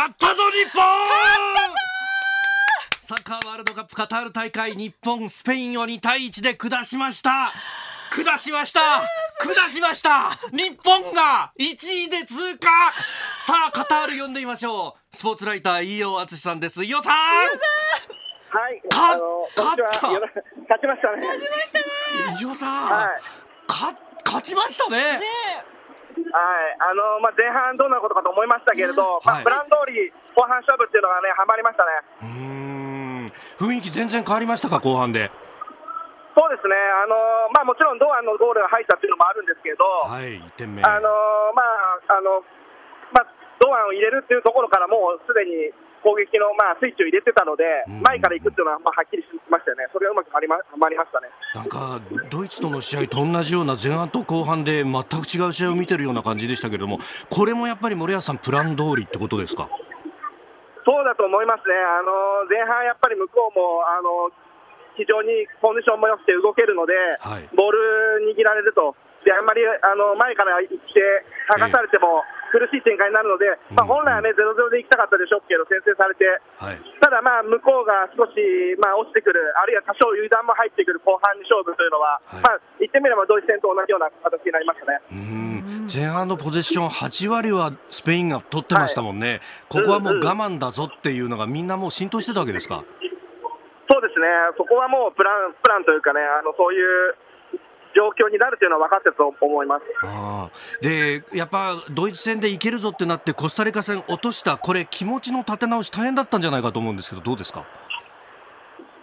勝ったぞ日本！サッカーワールドカップカタール大会日本スペインを2対1で下しました。下しました！下しました！日本が1位で通過！さあカタール読んでみましょう。スポーツライター飯尾敦さんです。飯尾さん！はい、勝った！こんにちはよろ勝ちましたね。飯尾さん、はい、か勝ちましたね。はい、あのまあ前半どんなことかと思いましたけれど、まはい。あプラン通り後半勝負っていうのがねハマりましたね。うーん。雰囲気全然変わりましたか後半で？そうですね。あのまあもちろん堂安のゴールが入ったっていうのもあるんですけど、はい1点目。あのまああのまあ堂安を入れるっていうところからもうすでに攻撃のまあスイッチを入れてたので、うん。前から行くっていうのはまあはっきりしましたよね。それがうまくはりまはまりましたね。なんかドイツとの試合と同じような前半と後半で全く違う試合を見てるような感じでしたけれどもこれもやっぱり森保さんプラン通りってことですか？そうだと思いますね、あの前半やっぱり向こうもあの非常にコンディションも良くて動けるので、はい。ボール握られると、であんまりあの前から行って、剥がされても苦しい展開になるので、まあ、うん本来はね、0-0で行きたかったでしょうけど、先制されて、はい。ただ、まあ向こうが少し、まあ、落ちてくる、あるいは多少油断も入ってくる後半に勝負というのは、はい。まあ、言ってみればドイツ戦と同じような形になりましたね。前半のポゼッション8割はスペインが取ってましたもんね、ここはもう我慢だぞっていうのがみんなもう浸透してたわけですか？そうですね、そこはもうプランプランというかね、あのそういう状況になるというのは分かってたと思います。ああでやっぱドイツ戦でいけるぞってなってコスタリカ戦落としたこれ気持ちの立て直し大変だったんじゃないかと思うんですけどどうですか？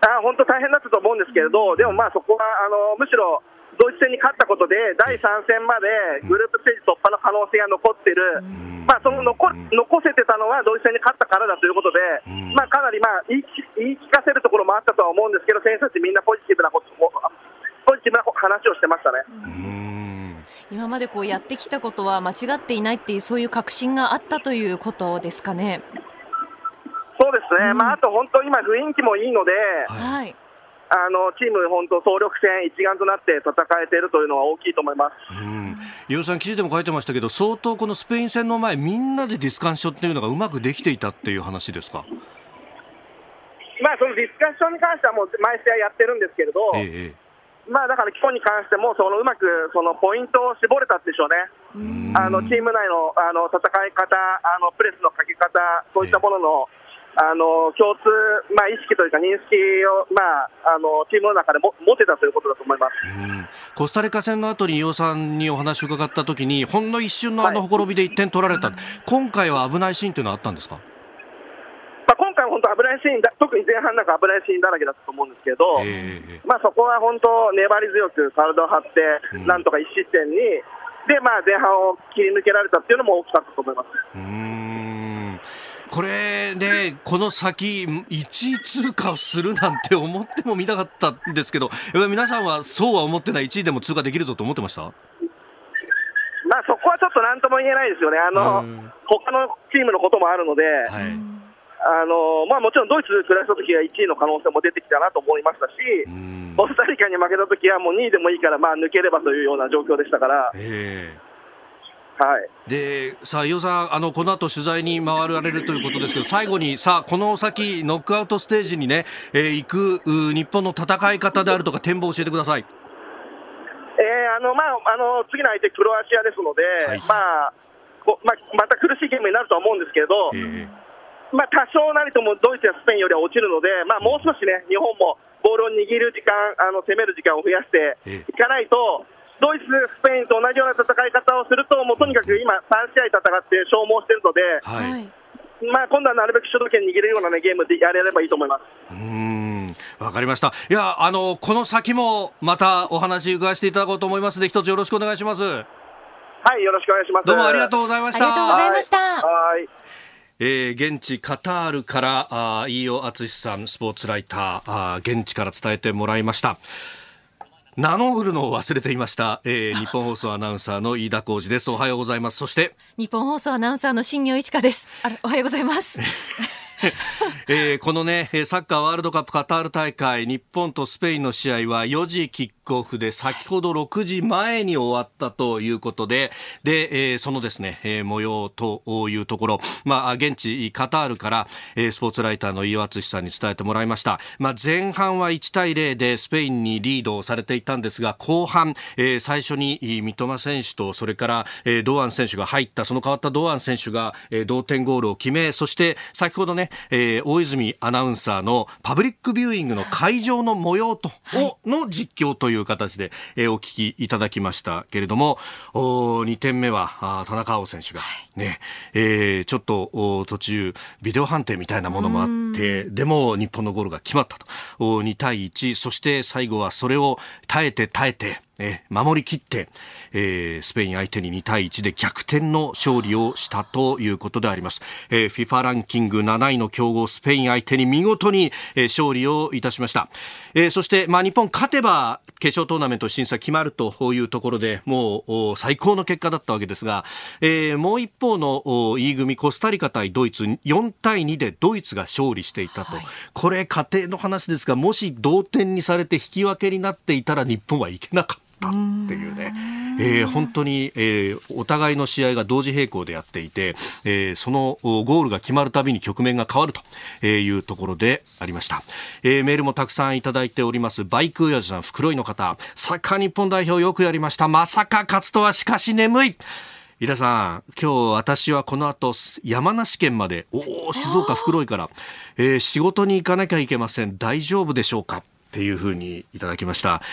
あ本当大変だったと思うんですけれど、でもまあそこはあのむしろドイツ戦に勝ったことで、第3戦までグループステージ突破の可能性が残ってる、まあ、その残残せてたのはドイツ戦に勝ったからだということで、うん。まあ、かなりまあ言い言い聞かせるところもあったとは思うんですけど、選手たちみんなポジティブなこと話をしてましたね。うーん今までこうやってきたことは間違っていないっていうそういう確信があったということですかね。そうですね、うんまあ、あと本当、今、雰囲気もいいので、はいはい。あのチーム、本当、総力戦、一丸となって戦えているというのは大きいと思います。うん、リオさん、記事でも書いてましたけど、相当このスペイン戦の前、みんなでディスカッションっていうのがうまくできていたっていう話ですか？まあ、そのディスカッションに関しては、もう毎試合やってるんですけれど、ええまあ、だから今日に関しても、そのうまくそのポイントを絞れたでしょうね、あのチーム内のあの戦い方、あのプレスのかけ方、そういったものの、あの共通、まあ、意識というか、認識を、まあ、あのチームの中でも持てたということだと思います。うん。コスタリカ戦の後に伊尾さんにお話を伺ったときに、ほんの一瞬のあのほころびで1点取られた、今回は危ないシーンというのはあったんですか？危ないシーンだ、特に前半なんか危ないシーンだらけだったと思うんですけど、ええまあ、そこは本当、粘り強く体を張ってう、ん。なんとか1失点に、で、まあ、前半を切り抜けられたっていうのも大きかったと思います。うーん。これで、この先、1位通過をするなんて思ってもみなかったんですけど、皆さんはそうは思ってない、1位でも通過できるぞと思ってました？まあ、そこはちょっとなんとも言えないですよね、あのうん。他のチームのこともあるので、はい、あのまあ、もちろんドイツ下した時は1位の可能性も出てきたなと思いましたし、うん。コスタリカに負けた時はもう2位でもいいから、まあ、抜ければというような状況でしたから、ええ。はい、でさあ、伊尾さん、あのこの後取材に回られるということですけど、最後にさあ、この先、ノックアウトステージにね、えー行くう日本の戦い方であるとか、展望を教えてください。えーあのまあ、あの次の相手、クロアチアですので、はい。まあこまあ、また苦しいゲームになるとは思うんですけれど、えまあ、多少なりともドイツやスペインよりは落ちるので、まあ、もう少しね、日本もボールを握る時間、あの攻める時間を増やしてえいかないと、ドイツ、スペインと同じような戦い方をすると、もうとにかく今、3試合戦って消耗してるので、はい、はい。まあ、今度はなるべく主導権握れるような、ね、ゲームでやれればいいと思います。うーんわかりました。いや、あの、この先もまたお話伺わせていただこうと思いますので、一つよろしくお願いします。はい、よろしくお願いします。どうもありがとうございました。ありがとうございました。はい。えー現地カタールからあー飯尾敦さんスポーツライターあー現地から伝えてもらいました名乗るのを忘れていました、えー日本放送アナウンサーの飯田浩二ですおはようございますそして日本放送アナウンサーの新業一華です。あれおはようございます。えー、このね、サッカーワールドカップカタール大会、日本とスペインの試合は4時キックオフで、先ほど6時前に終わったということで、で、えー、そのですね、えー、模様というところ、まあ、現地カタールから、えー、スポーツライターの飯尾敦さんに伝えてもらいました。まあ、前半は1対0でスペインにリードされていたんですが、後半、えー、最初に三笘選手と、それから、えー、堂安選手が入った、その代わった堂安選手が、えー、同点ゴールを決め、そして先ほどね、えー、大泉アナウンサーのパブリックビューイングの会場の模様と、はい、の実況という形で、えー、お聞きいただきましたけれども、お2点目はあ田中碧選手がね、はい、えー、ちょっとお途中ビデオ判定みたいなものもあって、でも日本のゴールが決まったと。お2対1、そして最後はそれを耐えて耐えて、え守りきって、えー、スペイン相手に2対1で逆転の勝利をしたということであります、えー、FIFA ランキング7位の強豪スペイン相手に見事に、えー、勝利をいたしました、えー、そして、まあ、日本勝てば決勝トーナメント審査決まるというところでもう最高の結果だったわけですが、えー、もう一方の E 組コスタリカ対ドイツ4対2でドイツが勝利していたと、はい、これ家庭の話ですがもし同点にされて引き分けになっていたら日本はいけなかったったっていうね、えー、本当に、えー、お互いの試合が同時並行でやっていて、えー、そのゴールが決まるたびに局面が変わるというところでありました、えー、メールもたくさんいただいております。バイク親父さん袋井の方。サッカー日本代表よくやりました。まさか勝つとはしかし眠い。井田さん、今日私はこの後山梨県まで、おお、静岡袋井から、えー、仕事に行かなきゃいけません。大丈夫でしょうか？っていうふうにいただきました。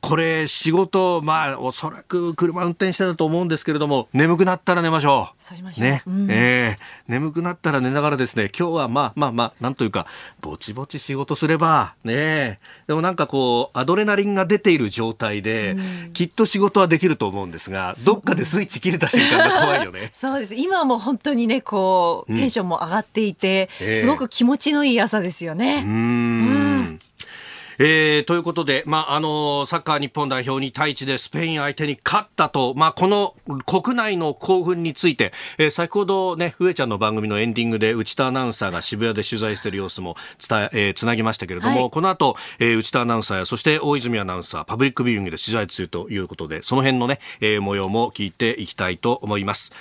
これ、仕事、まあ、おそらく車運転してたと思うんですけれども、眠くなったら寝ましょう。うね、うん、えー、眠くなったら寝ながらですね、今日はまあまあまあ、なんというか、ぼちぼち仕事すれば、ねでもなんかこう、アドレナリンが出ている状態で、うん、きっと仕事はできると思うんですが、どっかでスイッチ切れた瞬間が怖いよね。そうです。今も本当にね、こう、テンションも上がっていて、うんえ。ー、すごく気持ちのいい朝ですよね。うんえー、ということで、まあ、あのサッカー日本代表に対1でスペイン相手に勝ったと、まあ、この国内の興奮について、えー、先ほどね、上ちゃんの番組のエンディングで内田アナウンサーが渋谷で取材している様子も伝え、えー、つなぎましたけれども、はい、この後、えー、内田アナウンサーや、そして大泉アナウンサー、パブリックビューイングで取材中ということで、その辺のね、えー、模様も聞いていきたいと思います。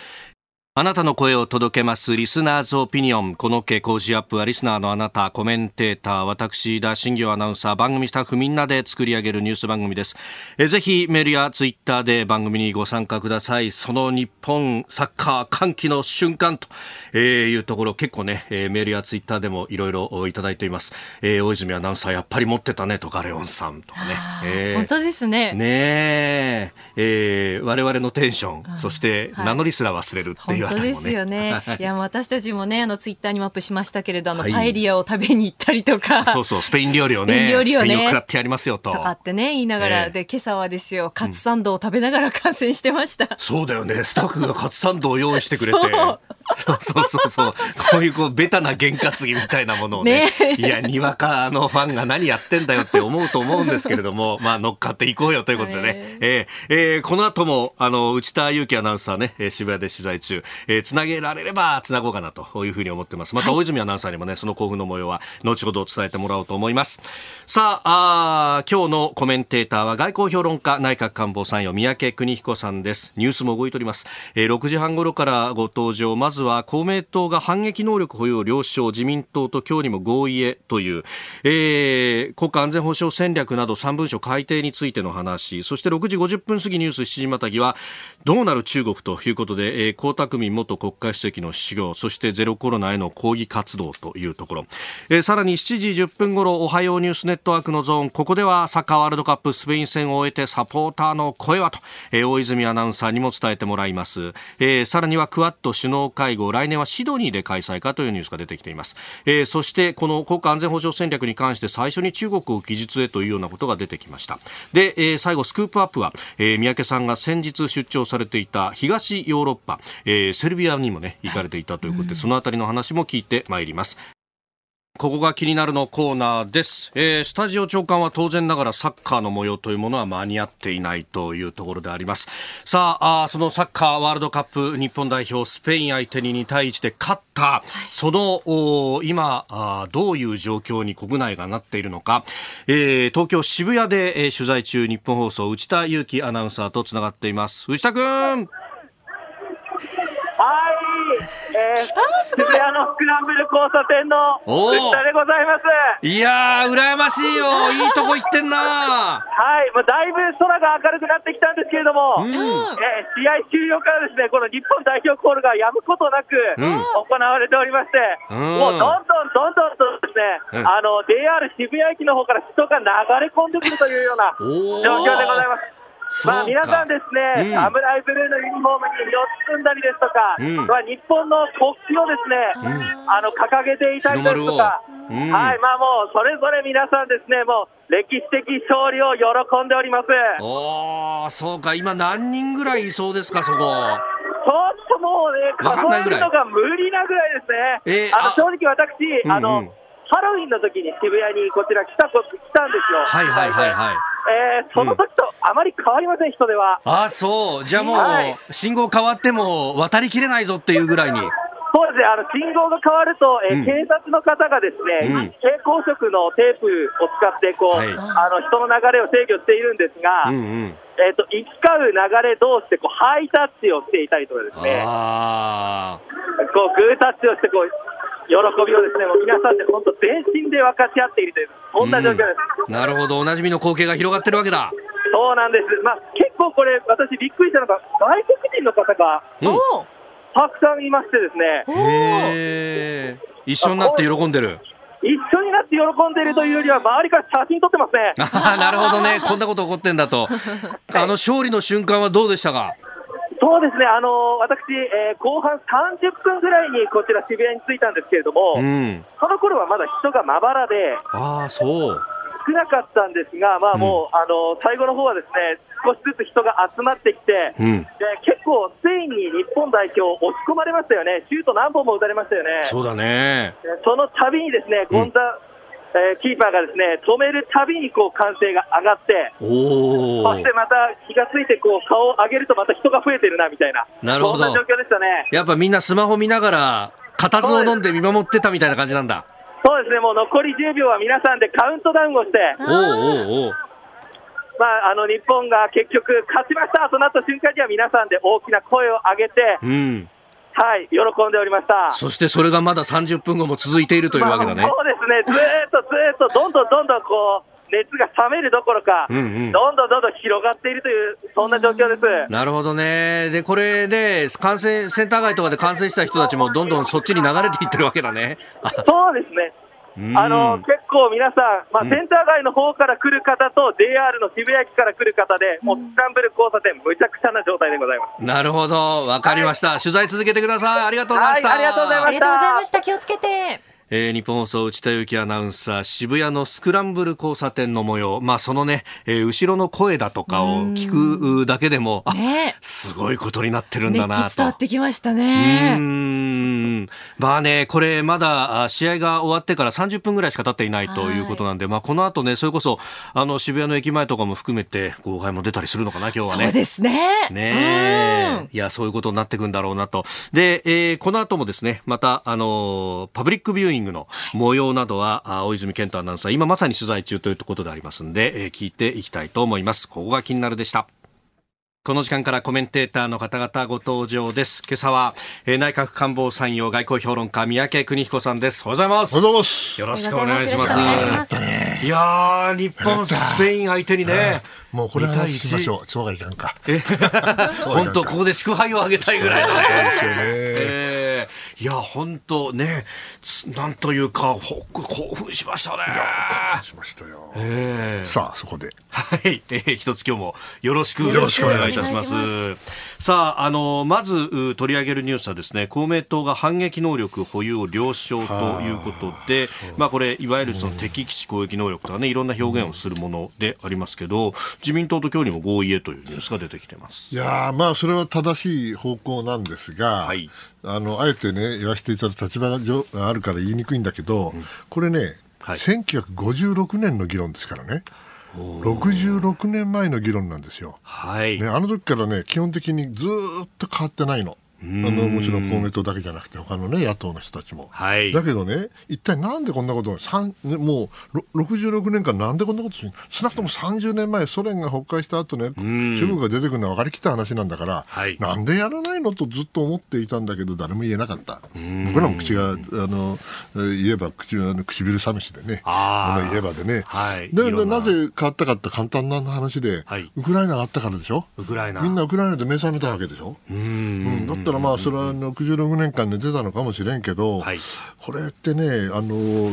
あなたの声を届けますリスナーズオピニオン。この傾向ジアップはリスナーのあなた、コメンテーター、私、田新行アナウンサー、番組スタッフみんなで作り上げるニュース番組です。えぜひメールやツイッターで番組にご参加ください。その日本サッカー歓喜の瞬間と、えいうところ結構ね、えメールやツイッターでもいろいろいただいています。えー、大泉アナウンサーやっぱり持ってたねとか、レオンさんとかね。えー、本当ですね。ねえー、我々のテンション、そして名乗りすら忘れるっていう本当ですよね。いや、私たちもね、あの、ツイッターにもアップしましたけれど、あの、はい、パエリアを食べに行ったりとか。そうそう、スペイン料理をね。スペイン料理をね。食らってやりますよと。とかってね、言いながら、えー、で、今朝はですよ、カツサンドを食べながら観戦してました。そうだよね。スタッフがカツサンドを用意してくれて。そうそうそうそう。こういうこう、ベタな験担ぎみたいなものをね。ねいや、にわかのファンが何やってんだよって思うと思うんですけれども、まあ、乗っかっていこうよということでね。えー、えー、この後も、あの、内田祐樹アナウンサーね、渋谷で取材中、えー、つなげられればつなごうかなというふうに思ってます。また大泉アナウンサーにもね、その興奮の模様は後ほど伝えてもらおうと思います。さあ、あ今日のコメンテーターは外交評論家内閣官房参与三宅邦彦さんです。ニュースも動いております。えー、6時半頃からご登場。まずは公明党が反撃能力保有を了承、自民党と今日にも合意へという、えー、国家安全保障戦略など3文書改定についての話、そして6時50分過ぎニュース7時またぎは、どうなる中国ということで、江沢民元国家主席の死去、そしてゼロコロナへの抗議活動というところ、えー、さらに7時10分頃、おはようニュースネットワークのゾーン、ここではサッカーワールドカップスペイン戦を終えてサポーターの声はと、えー、大泉アナウンサーにも伝えてもらいます。えー、さらにはクワッド首脳会合、来年はシドニーで開催かというニュースが出てきています。えー、そしてこの国家安全保障戦略に関して最初に中国を記述へというようなことが出てきました。で、えー、最後スクープアップは、えー、三宅さんが先日出張されていた東ヨーロッパ、えー、セルビアにもね行かれていたということで、そのあたりの話も聞いてまいります。ここが気になるのコーナーです、えー、スタジオ長官は当然ながらサッカーの模様というものは間に合っていないというところであります。さああそのサッカーワールドカップ日本代表スペイン相手に2対1で勝った、その今あどういう状況に国内がなっているのか、えー、東京渋谷で、えー、取材中日本放送内田裕樹アナウンサーとつながっています。内田君。はい、えー、渋谷のスクランブル交差点の内田でございます。いやー、羨ましいよ。いいとこ行ってんな。はい、もうだいぶ空が明るくなってきたんですけれども、うん、えー、試合終了からですね、この日本代表コールがやむことなく行われておりまして、うん、もうどんどんどんどんとですね、うん、あの、JR 渋谷駅の方から人が流れ込んでくるというような状況でございます。まあ、皆さんですね、サムライブルーのユニフォームに四つ組んだりですとか、うん、まあ、日本の国旗をですね、うん、あの掲げていたりですとか、うん、はいまあ、もうそれぞれ皆さんですね、もう歴史的勝利を喜んでおります。おそうか、今、何人ぐらいいそうですか、そこ。ちょっともうね、数えるのが無理なぐらいですね、えー、あの正直私、うんうん、あの、ハロウィンの時に渋谷にこちら来た来たんですよ。はいはいはいはい。えー、その時とあまり変わりません、人では。あそう。じゃあもう、はい、信号変わっても渡りきれないぞっていうぐらいに。そうですね、あの信号が変わると、えー、うん、警察の方がですね、うん、蛍光色のテープを使ってこう、はい、あの人の流れを制御しているんですが、うんうん、えーと、行き交う流れ同士でこうハイタッチをしていたりとかですね、こうグータッチをしてこう喜びをですね、もう皆さんで本当全身で分かち合っているという、そんな状況です。なるほど、おなじみの光景が広がってるわけだ。そうなんです。まあ、結構これ、私びっくりしたのが、外国人の方が、たくさんいましてですね。へ一緒になって喜んでる。一緒になって喜んでいるというよりは、周りから写真撮ってますね。なるほどね、こんなこと起こってんだと。あの勝利の瞬間はどうでしたか？そうですね、あの私、えー、後半30分ぐらいにこちら、渋谷に着いたんですけれども、うん、その頃はまだ人がまばらで、あそう。少なかったんですが、まあ、もう、うん、あの最後の方はですね少しずつ人が集まってきて、うん、で結構、スペインに日本代表、押し込まれましたよね、シュート何本も打たれましたよね。そうだね。その度にですね、ゴンザ、えー、キーパーがですね止めるたびにこう歓声が上がって、そしてまた気がついてこう顔を上げるとまた人が増えてるなみたいな、なるほど。そんな状況でしたね。やっぱみんなスマホ見ながら、固唾を飲んで見守ってたみたいな感じなんだ。そうですね、もう残り10秒は皆さんでカウントダウンをして、おうおうおうまあ、あの日本が結局勝ちました。となった瞬間には皆さんで大きな声を上げて、うんはい、喜んでおりました。そしてそれがまだ30分後も続いているというわけだね。まあ、そうですね、ずっとずっと、どんどんどんどんこう、熱が冷めるどころか、うんうん、どんどんどんどん広がっているという、そんな状況です。なるほどね。で、これで、感染、センター街とかで感染した人たちも、どんどんそっちに流れていってるわけだね。そうですね。あの結構皆さん、まあ、センター街の方から来る方と、JR の渋谷駅から来る方で、もうスタンブル交差点、むちゃくちゃな状態でございますなるほど、わかりました、はい、取材続けてください、ありがとうございました。はい、ありがとうございました。ありがとうございました。気をつけて。えー、日本放送内田有紀アナウンサー渋谷のスクランブル交差点の模様、まあ、そのね、えー、後ろの声だとかを聞くだけでも、ね、すごいことになってるんだなと。伝わってきましたね。うん。まあねこれまだ試合が終わってから30分ぐらいしか経っていないということなんで、はい、まあ、この後ねそれこそあの渋谷の駅前とかも含めて号外も出たりするのかな今日はね。そうですね。ねいやそういうことになっていくんだろうなと。で、えー、この後もですねまたあのパブリックビューイングイングの模様などは大泉健太アナウンサー今まさに取材中ということでありますので、えー、聞いていきたいと思いますここが気になるでしたこの時間からコメンテーターの方々ご登場です。今朝は、えー、内閣官房参与外交評論家三宅邦彦さんです。おはようございます。おはようございます。よろしくお願いします。いや日本スペイン相手にね、もうこれは聞きましょう。そうがいかんか。本当ここで祝杯をあげたいぐらいだね。そうですよね。えーいや、本当ね、なんというか、興奮しましたね。興奮しましたよ。えー、さあ、そこで。はい、えー、一つ今日もよろしくお願いいたします。さあ、あのまず取り上げるニュースはですね公明党が反撃能力保有を了承ということで、まあ、これいわゆるその敵基地攻撃能力とかねいろんな表現をするものでありますけど自民党と今日にも合意へというニュースが出てきてます。いやまあそれは正しい方向なんですが、はい、あのあえてね言わせていただく立場があるから言いにくいんだけど、うん、これね、はい、1956年の議論ですからね。66年前の議論なんですよ、はい。ね、あの時からね基本的にずっと変わってないの。あのもちろん公明党だけじゃなくて他のね野党の人たちも、はい、だけどね一体なんでこんなことをもう66年間なんでこんなことする？少なくとも30年前ソ連が崩壊した後ね中国が出てくるのは分かりきった話なんだから、はい、なんでやらないの？とずっと思っていたんだけど誰も言えなかった。僕らも口があの言えば口あの唇寂しでねあの言えばでね、はい、でな。ぜ変わったかって簡単な話で、はい、ウクライナがあったからでしょ？ウクライナ。みんなウクライナで目覚めたわけでしょ？うん、だったらまあそれは66年間で出たのかもしれんけど、はい、これってねあの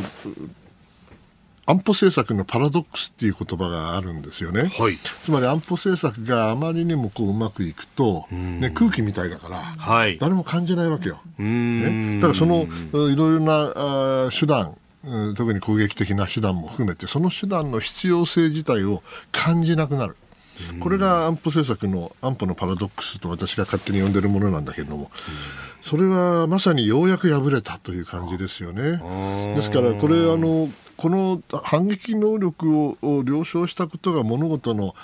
安保政策のパラドックスっていう言葉があるんですよね、はい、つまり安保政策があまりにもこううまくいくと、ね、空気みたいだから、はい、誰も感じないわけよ、ね、だからそのいろいろなあ手段特に攻撃的な手段も含めてその手段の必要性自体を感じなくなる。これが安保政策の安保のパラドックスと私が勝手に呼んでるものなんだけれども、それはまさにようやく破れたという感じですよね。ですからこれあのこの反撃能力を了承したことが物事の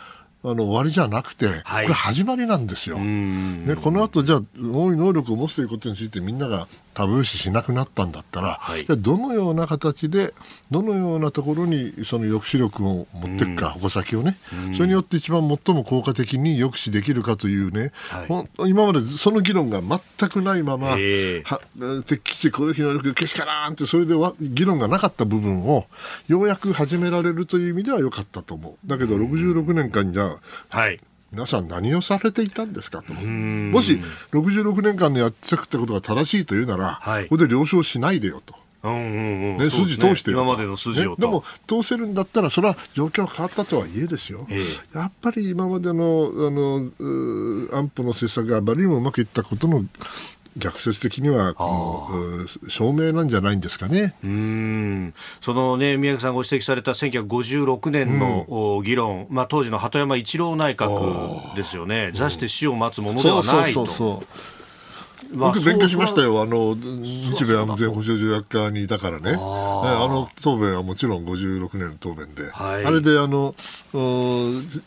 あの終わりじゃなくて、はい、これ始まりなんですよ。ね、この後じゃあ多い能力を持つということについてみんながタブー視しなくなったんだったら、はい、じゃどのような形でどのようなところにその抑止力を持っていくか、矛先をね、それによって一番最も効果的に抑止できるかというね、はい、今までその議論が全くないまま、えー、敵基地攻撃能力けしからんってそれでは議論がなかった部分をようやく始められるという意味では良かったと思う。だけど66年間じゃ、はい。皆さん何をされていたんですかと。もし66年間でやってきたことが正しいというなら、はい、ここで了承しないでよと。うんうんうん。ね、筋通してよ、ね、今までの筋を、ね、でも通せるんだったらそれは状況が変わったとはいえですよ、えー、やっぱり今までのあの安保の政策があまりにもうまくいったことの逆説的には証明なんじゃないんですかね。うん。そのね宮城さんご指摘された1956年の議論、うん、まあ、当時の鳩山一郎内閣ですよね、座して死を待つものではないと。そうそうそう僕勉強しましたよ、あの日米安全保障条約課にいたからね、あの答弁はもちろん56年の答弁で、はい、あれであの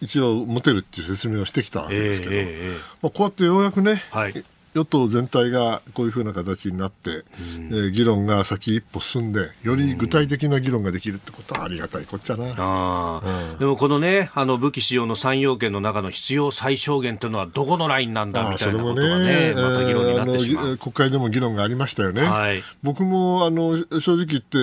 一応、持てるっていう説明をしてきたわけですけど、えーえー、まあ、こうやってようやくね、はい、与党全体がこういうふうな形になって、うん、えー、議論が先一歩進んでより具体的な議論ができるってことはありがたい。こっちゃな、あうん、でもこのねあの武器使用の3要件の中の必要最小限というのはどこのラインなんだみたいなことがね、ね、また議論になってしまう、国会でも議論がありましたよね、はい、僕もあの正直言って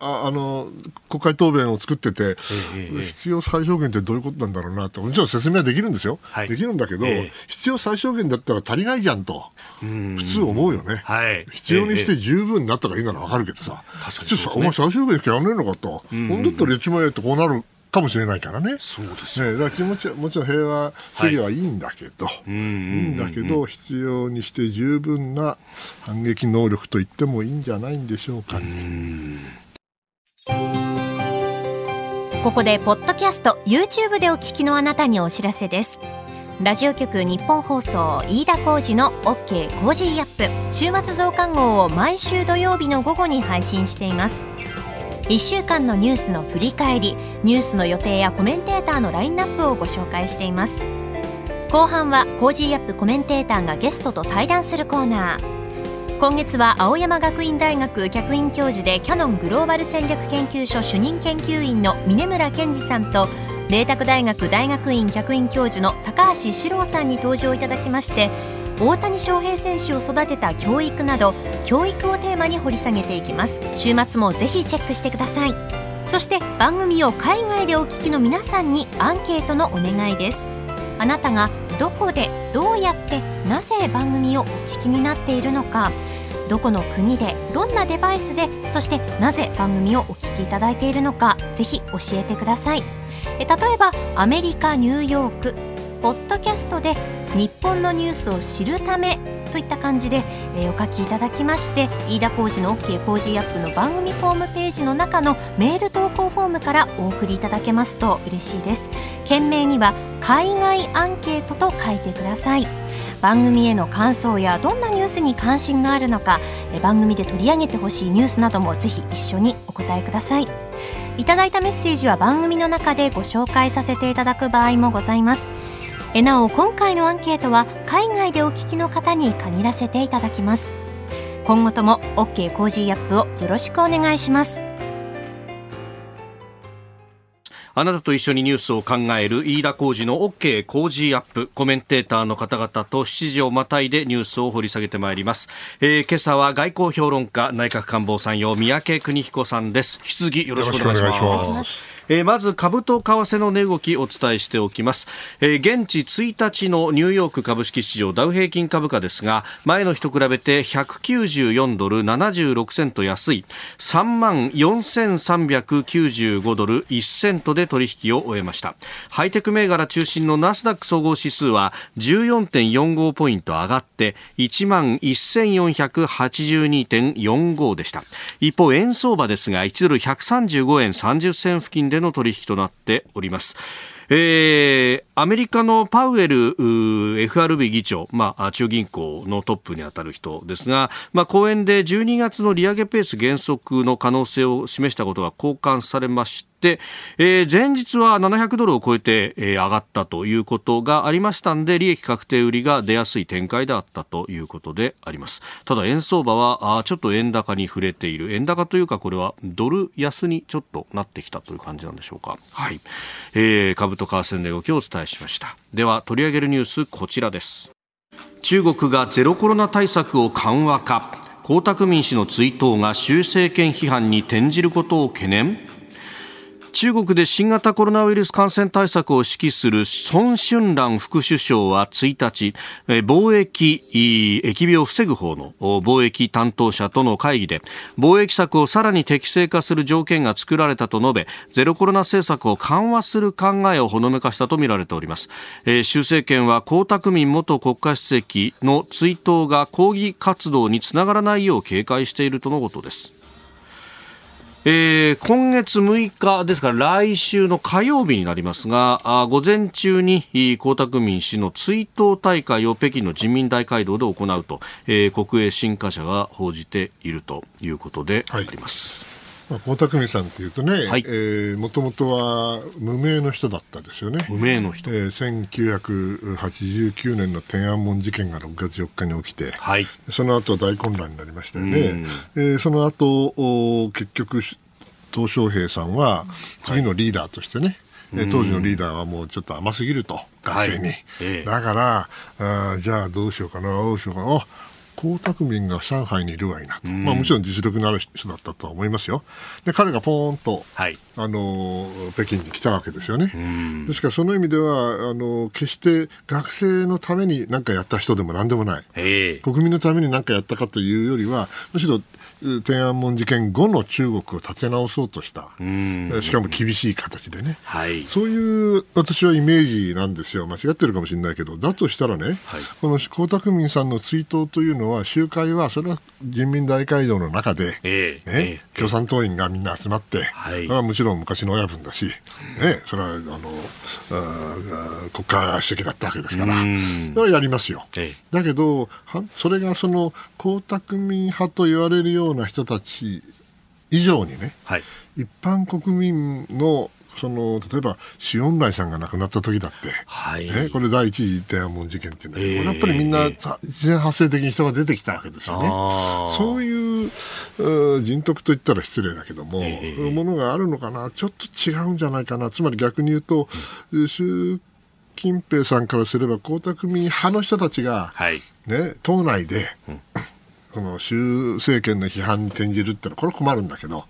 ああの国会答弁を作ってて、えー、必要最小限ってどういうことなんだろうなってもちろん説明はできるんですよ、はい、できるんだけど、えー、必要最小限だったら足りないじゃんと。普通思うよね、はい、必要にして十分なったらいいなら分かるけどさ、ええ、お前最小限しかやんねえのかと、うん、ほんだったら一万円ってこうなるかもしれないからね。そうですね。だから気持ちは、もちろん平和主義はいいんだけど、はい、いいんだけど、必要にして十分な反撃能力と言ってもいいんじゃないんでしょうかね。ここで、ポッドキャスト、YouTube でお聞きのあなたにお知らせです。ラジオ局日本放送飯田浩二の OK コージーアップ。週末増刊号を毎週土曜日の午後に配信しています。1週間のニュースの振り返りニュースの予定やコメンテーターのラインナップをご紹介しています。後半は Cozy up! コメンテーターがゲストと対談するコーナー。今月は青山学院大学客員教授でキヤノングローバル戦略研究所主任研究員の峯村健司さんと麗澤大学大学院客員教授の高橋史郎さんに登場いただきまして大谷翔平選手を育てた教育など教育をテーマに掘り下げていきます。週末もぜひチェックしてください。そして番組を海外でお聞きの皆さんにアンケートのお願いです。あなたがどこでどうやってなぜ番組をお聞きになっているのか。どこの国でどんなデバイスでそしてなぜ番組をお聞きいただいているのかぜひ教えてください。え例えばアメリカニューヨーク。ポッドキャストで日本のニュースを知るためといった感じで、えー、お書きいただきまして飯田浩司の OK 工事アップの番組ホームページの中のメール投稿フォームからお送りいただけますと嬉しいです。件名には海外アンケートと書いてください。番組への感想やどんなニュースに関心があるのか番組で取り上げてほしいニュースなどもぜひ一緒にお答えください。いただいたメッセージは番組の中でご紹介させていただく場合もございます。えなお今回のアンケートは海外でお聞きの方に限らせていただきます。今後とも OK Cozy up をよろしくお願いします。あなたと一緒にニュースを考える飯田浩二の OK 工事アップコメンテーターの方々と7時をまたいでニュースを掘り下げてまいります、えー、今朝は外交評論家内閣官房参与宮家邦彦さんです。引き続きよろしくお願いします。えー、まず株と為替の値動きお伝えしておきます、えー、現地1日のニューヨーク株式市場ダウ平均株価ですが前の日と比べて194ドル76セント安い。3万4395ドル1セントで取引を終えました。ハイテク銘柄中心のナスダック総合指数は14.45ポイント上がって1万1482.45でした。一方円相場ですが1ドル135円30銭付近での取引となっております。えー、アメリカのパウエル FRB 議長、まあ、中銀行のトップに当たる人ですが、まあ、講演で12月の利上げペース減速の可能性を示したことが交換されました、えー、前日は700ドルを超えて、えー、上がったということがありましたんで利益確定売りが出やすい展開であったということであります。ただ円相場はあちょっと円高に触れている。円高というかこれはドル安にちょっとなってきたという感じなんでしょうか。はい、えー、株と為替の動きをお伝えしました。では取り上げるニュースこちらです。中国がゼロコロナ対策を緩和か。江沢民氏の追悼が習政権批判に転じることを懸念中国で新型コロナウイルス感染対策を指揮する孫春蘭副首相は1日、貿易、疫病を防ぐ方の貿易担当者との会議で、貿易策をさらに適正化する条件が作られたと述べ、ゼロコロナ政策を緩和する考えをほのめかしたとみられております。習政権は江沢民元国家主席の追悼が抗議活動につながらないよう警戒しているとのことです。えー、今月6日ですから来週の火曜日になりますがあ午前中に江沢民氏の追悼大会を北京の人民大会堂で行うと、えー、国営新華社が報じているということであります。はい江沢民さんっていうとね、はい、えもともとは無名の人だったですよね。無名の人。えー、1989年の天安門事件が6月4日に起きて、はい、その後大混乱になりましたよね。えー、その後結局、鄧小平さんは次のリーダーとしてね、はい、当時のリーダーはもうちょっと甘すぎると、学生に。はいえー、だからあ、じゃあどうしようかな、どうしようかな。江沢民が上海にいるわいなと、まあ、もちろん実力のある人だったとは思いますよ。で彼がポーンと、はい、あの北京に来たわけですよね。ですからその意味ではあの決して学生のために何かやった人でも何でもない、国民のために何かやったかというよりはむしろ天安門事件後の中国を立て直そうとした、しかも厳しい形でね、はい、そういう私はイメージなんですよ、間違ってるかもしれないけど、だとしたらね、はい、この江沢民さんの追悼というのは、集会は、それは人民大会堂の中で、えー、ね、えー、共産党員がみんな集まって、はい、それはもちろん昔の親分だし、ね、それはあのあ国家主席だったわけですから、それはやりますよ。えー、だけど、それがその江沢民派と言われるような人たち以上にね、はい、一般国民のその例えば塩恩来さんが亡くなった時だって、はい。ね、これ第一次天安門事件っていうのは、えー、やっぱりみんな自然発生的に人が出てきたわけですよね。そういう人徳といったら失礼だけども、えー、そういうものがあるのかなちょっと違うんじゃないかな。つまり逆に言うと、うん、習近平さんからすれば江沢民派の人たちが、はい、ね、党内で、うんこの習政権の批判に転じるってのはこれ困るんだけど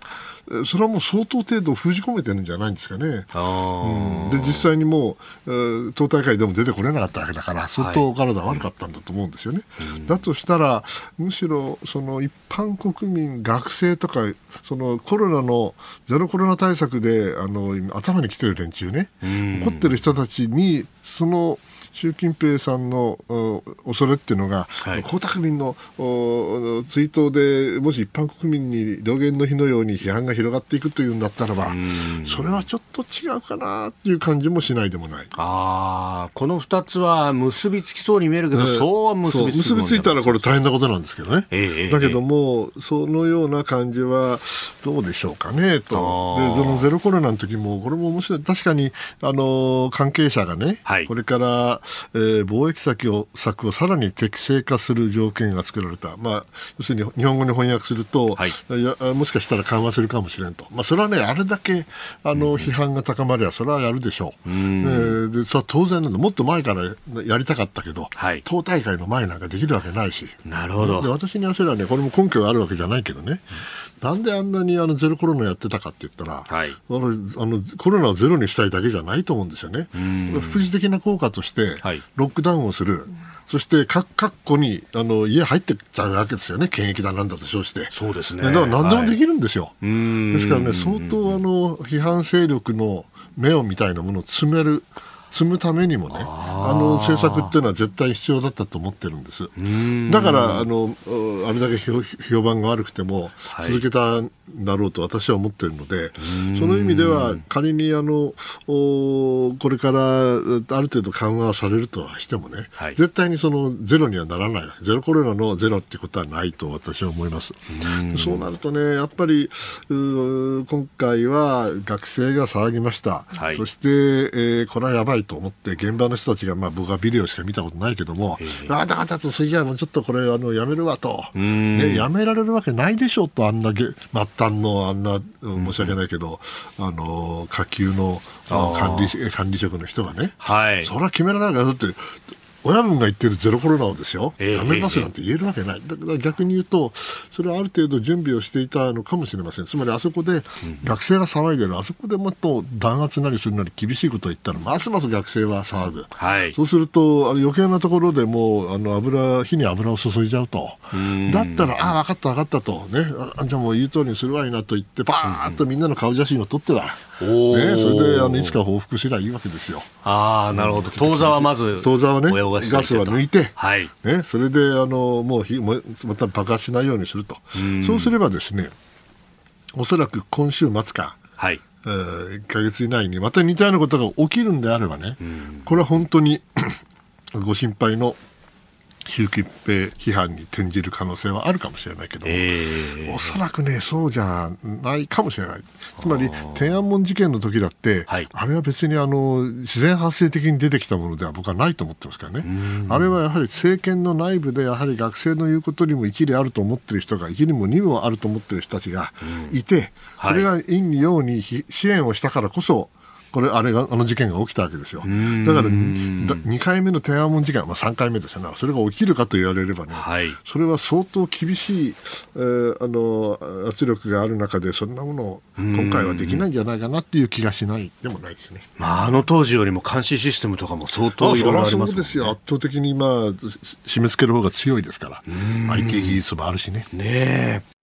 それはもう相当程度封じ込めてるんじゃないんですかね。うん、で実際にもう、党大会でも出てこれなかったわけだから相当体悪かったんだと思うんですよね。はい、だとしたらむしろその一般国民学生とかそのコロナのゼロコロナ対策であの頭にきてる連中ね。怒ってる人たちにその習近平さんの恐れっていうのが、はい、江沢民の追悼でもし一般国民に同源の日のように批判が広がっていくというんだったらばそれはちょっと違うかなっていう感じもしないでもない。あこの2つは結びつきそうに見えるけど、えー、そうは結びつ結びついたらこれ大変なことなんですけどね、えー、だけども、そのような感じはどうでしょうかねと。でそのゼロコロナの時もこれも面白い。確かにあの関係者がね、はい、これから、えー、貿易先を策をさらに適正化する条件が作られた、まあ、要するに日本語に翻訳すると、はい、やもしかしたら緩和するかもしれんと、まあ、それはねあれだけあの、うん、批判が高まりゃそれはやるでしょう、うん、えー、でそれは当然なんだ。もっと前からやりたかったけど、はい、党大会の前なんかできるわけないし。なるほど。で私に言わせればねこれも根拠があるわけじゃないけどね、うん、なんであんなにあのゼロコロナやってたかって言ったら、はい、あのあのコロナをゼロにしたいだけじゃないと思うんですよね。副次的な効果としてロックダウンをする、そして各各個にあの家入ってっちゃうわけですよね、検疫だなんだと称して。そうですね。だから何でもできるんですよ。はい、ですからね、相当あの批判勢力の目をみたいなものを詰める。積むためにもねあの政策っていうのは絶対必要だったと思ってるんですだからあのあれだけ評判が悪くても続けたんだろうと私は思っているので、はい、その意味では仮にあのこれからある程度緩和されるとしてもね、はい、絶対にそのゼロにはならない。ゼロコロナのゼロってことはないと私は思います。そうなるとねやっぱり今回は学生が騒ぎました、はい、そして、えー、これはやばいと思って現場の人たちが、まあ、僕はビデオしか見たことないけども、あだだとそれじゃあもうちょっとこれあのやめるわと、ね、やめられるわけないでしょとあんな末端のあんな申し訳ないけど、あの下級の管理管理職の人がね、はい、それは決められないからだって親分が言ってるゼロコロナをですよ、えー、やめますなんて言えるわけない、だから逆に言うと、それはある程度準備をしていたのかもしれません、つまりあそこで学生が騒いでる、あそこでもっと弾圧なりするなり厳しいことを言ったら、ますます学生は騒ぐ、はい、そうすると、余計なところでもうあの油火に油を注いじゃうと、だったら、ああ、分かった、分かったと、ね、あじゃあもう言う通りにするわいなと言って、ばーっとみんなの顔写真を撮ってだ。ね、それであのいつか報復すりゃいいわけですよ。ああ、なるほど。当座はまず、当座はね、ガスは抜いて、はい、ね、それであのもう火また爆発しないようにすると。そうすればですね、おそらく今週末か、はい、えー、1か月以内にまた似たようなことが起きるんであればね、これは本当にご心配の習近平批判に転じる可能性はあるかもしれないけども、えー、おそらくね、そうじゃないかもしれない。つまり、天安門事件の時だって、はい、あれは別にあの自然発生的に出てきたものでは僕はないと思ってますからね。あれはやはり政権の内部で、やはり学生の言うことにも一理あると思っている人が、一理も二もあると思っている人たちがいて、それが陰に陽に支援をしたからこそ、これ、あれが、あの事件が起きたわけですよ。だから、2回目の天安門事件、まあ、3回目ですよね、それが起きるかと言われればね、はい、それは相当厳しい、えー、あの圧力がある中で、そんなものを今回はできないんじゃないかなっていう気がしない。でもないですね、まあ、あの当時よりも監視システムとかも相当いろいろあります、ね、そうですよ、圧倒的に、まあ、締め付ける方が強いですから、IT 技術もあるしね。ね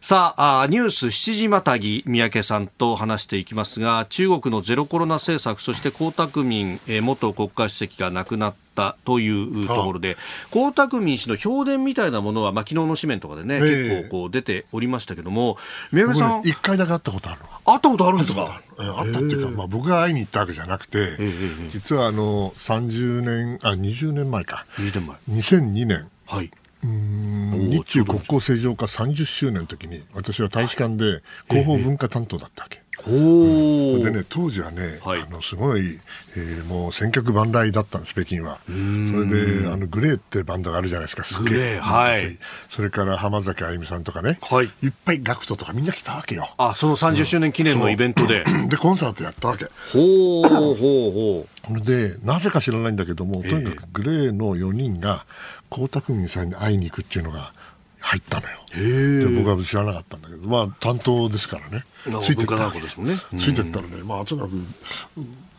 さあニュース7時またぎ三宅さんと話していきますが中国のゼロコロナ政策そして江沢民、え元国家主席が亡くなったというところで江沢民氏の評伝みたいなものは、まあ、昨日の紙面とかでね、結構こう出ておりましたけども三宅さん一、回だけ会ったことある会ったことあるんですか？あったっていうか、まあ、僕が会いに行ったわけじゃなくて、実はあの30年あ20年前か。20年前。2002年、はい、日中国交正常化30周年の時に私は大使館で広報文化担当だったわけ。おでね当時はね、はい、あのすごい、えー、もう千客万来だったんです北京は。それであのグレーってバンドがあるじゃないですかすげえ、はい、それから浜崎あゆみさんとかね、はい、いっぱいガクトとかみんな来たわけよ。あその30周年記念のイベントで、でコンサートやったわけ。ほうほうほう。ほうでなぜか知らないんだけどもとにかくグレーの4人が江沢民さんに会いに行くっていうのが入ったのよ。で僕は知らなかったんだけど、まあ担当ですからね。ついてった。わけですもんね。ついてったらね、まあとにかく。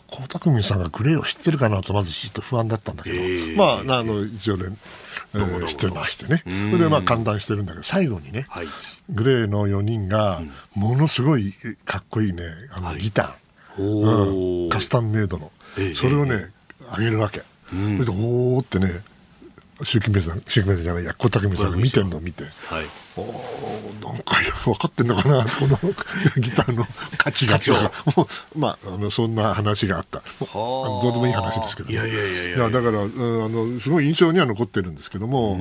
江沢民さんがグレーを知ってるかなとまずちょっと不安だったんだけど、まああの一応ね、えー、知ってましてね、それでまあ歓談してるんだけど最後にね、はい、グレーの4人がものすごいかっこいいねあのギター、うん、カスタムメイドの、それをねあげるわけ。それでおーってね習近平さん習近平さんじゃないや小竹さんが見てるのを見て、はい、なんか分かってんのかな このギターの価値がとか。もう、まあ、あのそんな話があった。どうでもいい話ですけど、ね、いやいやいや。いやだから、うん、あのすごい印象には残ってるんですけども、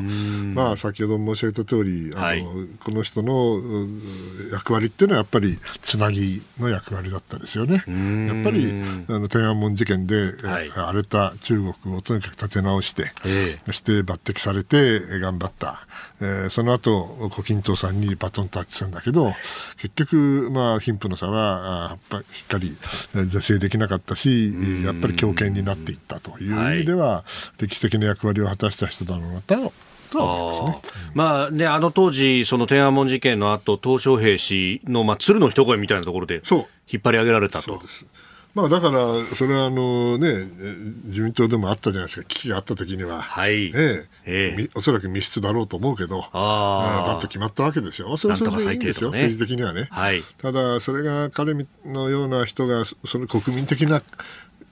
まあ、先ほど申し上げた通りあの、はい、この人の役割っていうのはやっぱりつなぎの役割だったですよね。やっぱりあの天安門事件で、はい、荒れた中国をとにかく立て直して、えー、そして抜擢されて頑張った、えー、その後胡錦涛さんにバトンタッチするんだけど結局、まあ、貧富の差はやっぱりしっかり是正できなかったしやっぱり強権になっていったという意味では、はい、歴史的な役割を果たした人だろうなとあまあね、あの当時、その天安門事件の後、鄧小平氏の、まあ、鶴の一声みたいなところで引っ張り上げられたと。まあ、だから、それはあの、ね、自民党でもあったじゃないですか、危機があった時には、はい。ええ。えおそらく密室だろうと思うけど、あバッと決まったわけですよ、それはそれでいいんですよ、ね、政治的にはね、はい、ただ、それが彼のような人が、その国民的な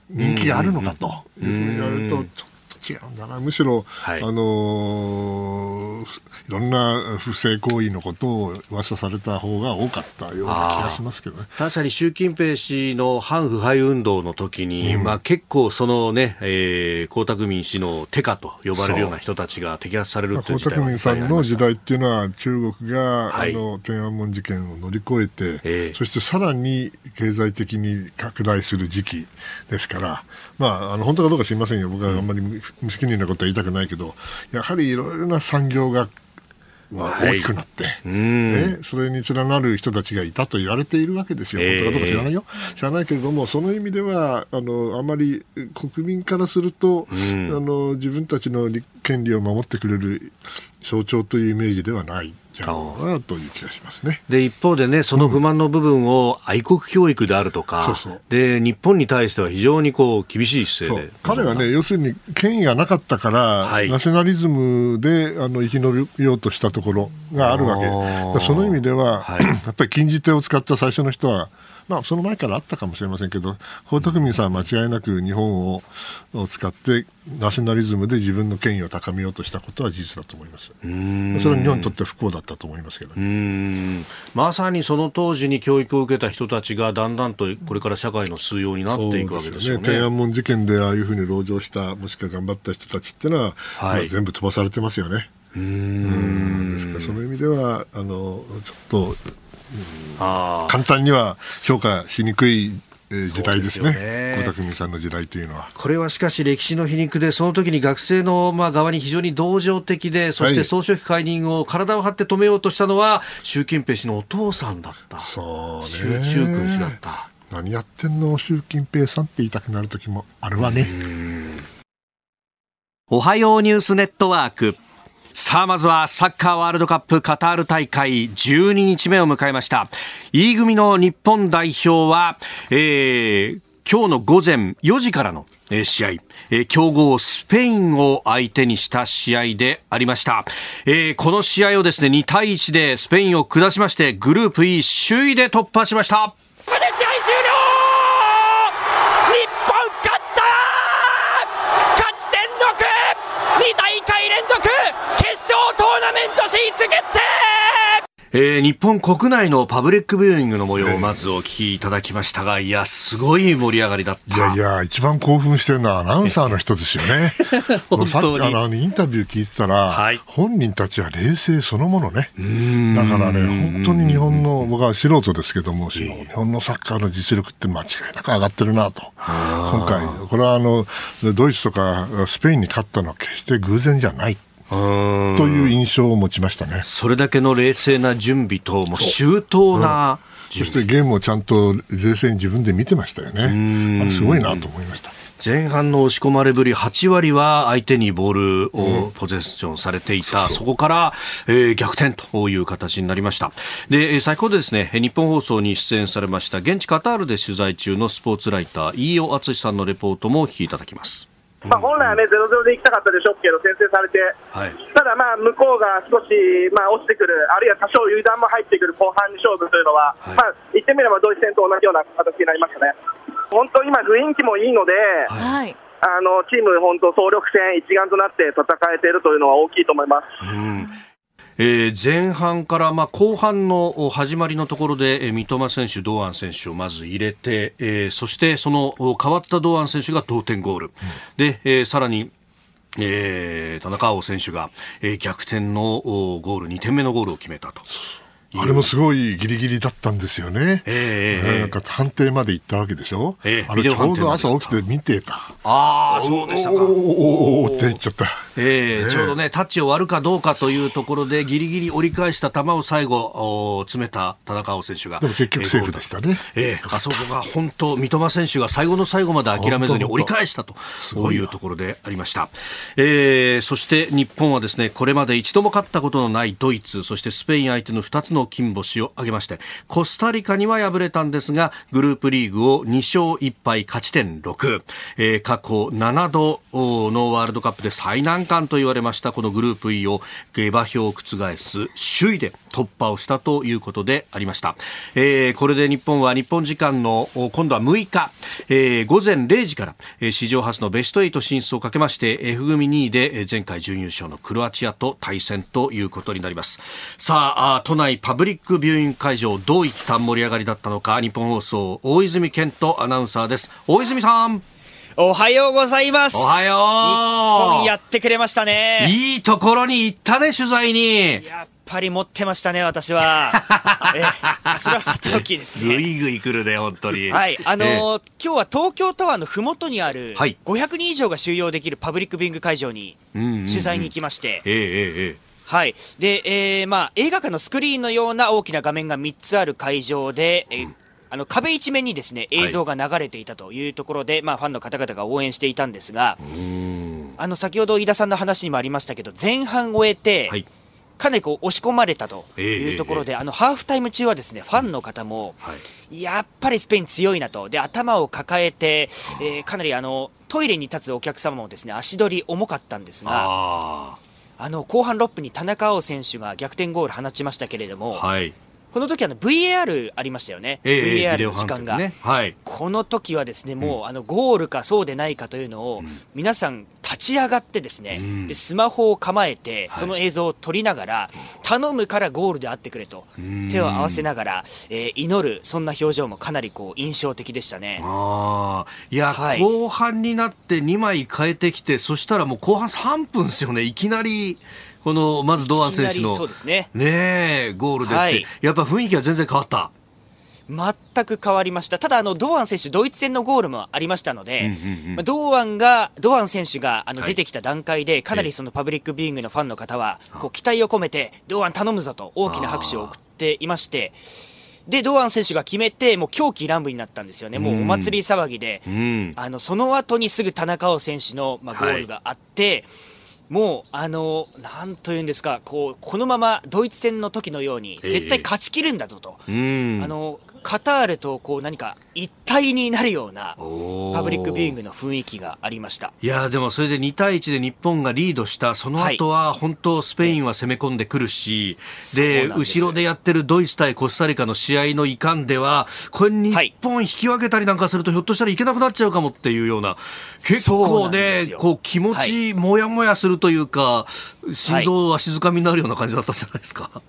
人気があるのかというふうに言われると、ちょっと違うんだな、むしろ、はい、あのー、いろんな不正行為のことを噂された方が多かったような気がしますけどね。確かに習近平氏の反腐敗運動の時に、うん、まあ結構そのね、えー、江沢民氏の手下と呼ばれるような人たちが摘発されるという江沢民さんの時代っていうのは中国が、はい、あの天安門事件を乗り越えて、えー、そしてさらに経済的に拡大する時期ですから、まあ、あの本当かどうか知りませんよ、僕はあんまり無責任なことは言いたくないけど、やはりいろいろな産業が大きくなって、はい、ね、それに連なる人たちがいたと言われているわけですよ、本当かどうか知らないよ、知らないけれども、その意味ではあのあまり国民からすると、あの自分たちの権利を守ってくれる象徴というイメージではない。じゃなという気がしますね。で一方でねその不満の部分を愛国教育であるとか、うん、そうそう。で日本に対しては非常にこう厳しい姿勢で。彼はね要するに権威がなかったから、はい、ナショナリズムであの生き延びようとしたところがあるわけ。その意味では、はい、やっぱり禁じ手を使った最初の人はまあ、その前からあったかもしれませんけど江沢民さんは間違いなく日本を使ってナショナリズムで自分の権威を高めようとしたことは事実だと思います。それは日本にとって不幸だったと思いますけど、ね、まさにその当時に教育を受けた人たちがだんだんとこれから社会の通用になっていくわけですよね、ね、天安門事件でああいうふうに籠城したもしくは頑張った人たちっていうのは、はい、全部飛ばされてますよね。うん。ですからその意味ではあのちょっと簡単には評価しにくい時代ですね、江沢民さんの時代というのは。これはしかし歴史の皮肉で、その時に学生のまあ側に非常に同情的で、そして総書記解任を体を張って止めようとしたのは、習近平氏のお父さんだった、そう集中君氏だった。何やってんの、習近平さんって言いたくなる時もあるわね。おはようニュースネットワーク。さあまずはサッカーワールドカップカタール大会12日目を迎えました E 組の日本代表は、えー、今日の午前4時からの試合、強豪スペインを相手にした試合でありました。この試合をですね、2対1でスペインを下しまして、グループ E 首位で突破しました。えー、日本国内のパブリックビューイングの模様をまずお聞きいただきましたが、いや、すごい盛り上がりだった。いやいや、一番興奮してるのはアナウンサーの人ですよね。さっきあのインタビュー聞いてたら、はい、本人たちは冷静そのものね。だからね、本当に日本の、僕は素人ですけども、日本のサッカーの実力って間違いなく上がってるなと。今回、これはあの、ドイツとかスペインに勝ったのは決して偶然じゃない。という印象を持ちましたね。それだけの冷静な準備と、もう周到な、うん、そしてゲームをちゃんと冷静に自分で見てましたよね、すごいなと思いました。前半の押し込まれぶり8割は相手にボールをポゼッションされていた、うん、そこから、えー、逆転という形になりました。で先ほどですね。日本放送に出演されました現地カタールで取材中のスポーツライター飯尾敦さんのレポートもお聞きいただきますまあ、本来はね、0-0でいきたかったでしょうけど、先制されて、はい、ただ、まあ、向こうが少し、まあ、落ちてくる、あるいは多少油断も入ってくる後半に勝負というのは、はい、まあ、言ってみればドイツ戦と同じような形になりましたね。本当、今、雰囲気もいいので、はい、あのチーム、本当、総力戦、一丸となって戦えているというのは大きいと思います。うんえー、前半からまあ後半の始まりのところで、えー、三笘選手、堂安選手をまず入れて、えー、そしてその変わった堂安選手が同点ゴール、うん、で、えー、さらにえー、田中碧選手が、えー、逆転のゴール2点目のゴールを決めたと。あれもすごいギリギリだったんですよね。えー、なんか判定まで行ったわけでしょ？えー、あれちょうど朝起きて見てた。ああ、そうでしたか。おおって言っちゃった。えー、ちょうどね、タッチを割るかどうかというところで、ギリギリ折り返した球を最後、詰めた田中碧選手が。でも結局セーフでしたね。えー、あそこが本当、三笘選手が最後の最後まで諦めずに折り返したというところでありました。えー、そして日本はですね、これまで一度も勝ったことのないドイツ、そしてスペイン相手の2つの金星を挙げまして、コスタリカには敗れたんですが、グループリーグを2勝1敗勝ち点6、えー、過去7度のワールドカップで最難関と言われましたこのグループ E を下馬評を覆す首位で突破をしたということでありました、えー、これで日本は日本時間の今度は6日、えー、午前0時から、えー、史上初のベスト8進出をかけまして F 組2位で前回準優勝のクロアチアと対戦ということになります。さあ都内パブリックビューイング会場どういった盛り上がりだったのか日本放送大泉健人アナウンサーです。大泉さん。おはようございます。おはよう。日本やってくれましたね。いいところに行ったね、取材に。やっぱり持ってましたね、私は。えそれはさておきですね。ぐいぐい来るね、本当に。はい。あのー、今日は東京タワーのふもとにある、500人以上が収容できるパブリックビング会場に取材に行きまして。ええええ。はい。で、えー、まあ、映画館のスクリーンのような大きな画面が3つある会場で、えー、あの壁一面にですね映像が流れていたというところで、はい、まあ、ファンの方々が応援していたんですが、あの先ほど飯田さんの話にもありましたけど、前半終えて、はい、かなりこう押し込まれたというところで、えー、あのハーフタイム中はですねファンの方も、はい、やっぱりスペイン強いなと、で頭を抱えて、えー、かなりあのトイレに立つお客様もですね足取り重かったんですが。あの後半6分に田中碧選手が逆転ゴール放ちましたけれども、はい、この時あの VAR ありましたよね、えー、VAR の時間が、ねはい、この時はですねもう、あのゴールかそうでないかというのを、皆さん立ち上がってですね、うん、でスマホを構えてその映像を撮りながら、頼むからゴールであってくれと手を合わせながら、えー、祈るそんな表情もかなりこう印象的でしたね。あいや、はい、後半になって2枚変えてきてそしたらもう後半3分ですよね。いきなりこのまず堂安選手のね。ねゴールでって、はい、やっぱ雰囲気は全然変わった？全く変わりました、ただ、あの堂安選手、ドイツ戦のゴールもありましたので、うんうんうん、堂安が堂安選手があの出てきた段階で、かなりそのパブリックビューイングのファンの方は、こう期待を込めて、堂安頼むぞと大きな拍手を送っていまして。で堂安選手が決めて、もう狂気乱舞になったんですよね、もうお祭り騒ぎで、うん、あのその後にすぐ田中碧選手の、まあ、ゴールがあって、はいもう、あの、なんというんですか、こう、このままドイツ戦の時のように、絶対勝ちきるんだぞと、あの、カタールとこう何か一体になるようなパブリックビューイングの雰囲気がありました。いやでもそれで2対1で日本がリードしたその後は本当スペインは攻め込んでくるし、はい、で後ろでやってるドイツ対コスタリカの試合のいかんではこれ日本引き分けたりなんかするとひょっとしたらいけなくなっちゃうかもっていうような結構ねこう気持ちもやもやするというか、心臓は静かみになるような感じだったんじゃないですか。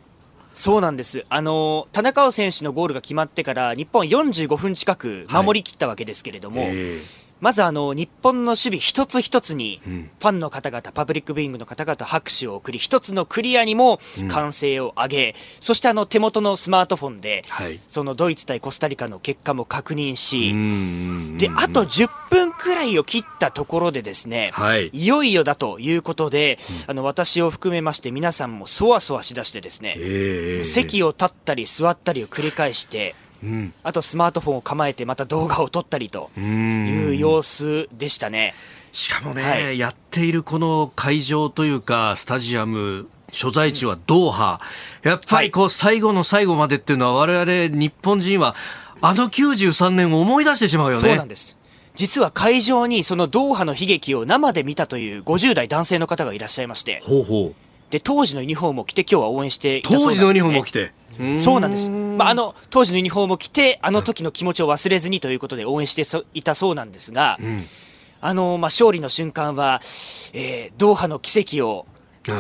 そうなんです。あの、田中碧選手のゴールが決まってから、日本45分近く守りきったわけですけれども、はいえーまずあの日本の守備一つ一つにファンの方々、パブリックビューイングの方々拍手を送り一つのクリアにも歓声を上げ、そしてあの手元のスマートフォンでそのドイツ対コスタリカの結果も確認しであと10分くらいを切ったところでですね、い、よいよだということで、あの私を含めまして皆さんもそわそわしだしてですね、席を立ったり座ったりを繰り返してうん、あとスマートフォンを構えてまた動画を撮ったりという様子でしたね。しかもね、はい、やっているこの会場というかスタジアム所在地はドーハ、うん、やっぱりこう最後の最後までっていうのは我々日本人はあの93年を思い出してしまうよね。そうなんです。実は会場にそのドーハの悲劇を生で見たという50代男性の方がいらっしゃいまして。ほうほう。で当時のユニフォームを着て今日は応援していたそうなんです、ね、当時のユニフォームを着て。そうなんです。まあ、あの、当時のユニフォームを着て、あの時の気持ちを忘れずにということで応援していたそうなんですが、うん、あの、まあ、勝利の瞬間は、えー、ドーハの奇跡を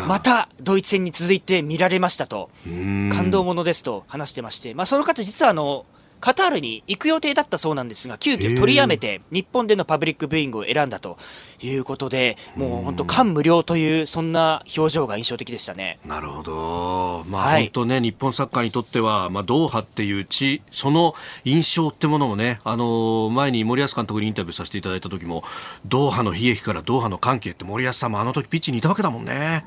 またドイツ戦に続いて見られましたと、感動ものですと話してまして、まあ、その方、実はあのカタールに行く予定だったそうなんですが、急遽取りやめて、日本でのパブリックビューイングを選んだということで、もう本当、感無量という、そんな表情が印象的でしたね。なるほど、まあ、はい、本当ね、日本サッカーにとっては、まあ、ドーハっていう地、その印象ってものもね、あの前に森保監督にインタビューさせていただいた時も、ドーハの悲劇からドーハの関係って、森保さんもあの時ピッチにいたわけだもんね。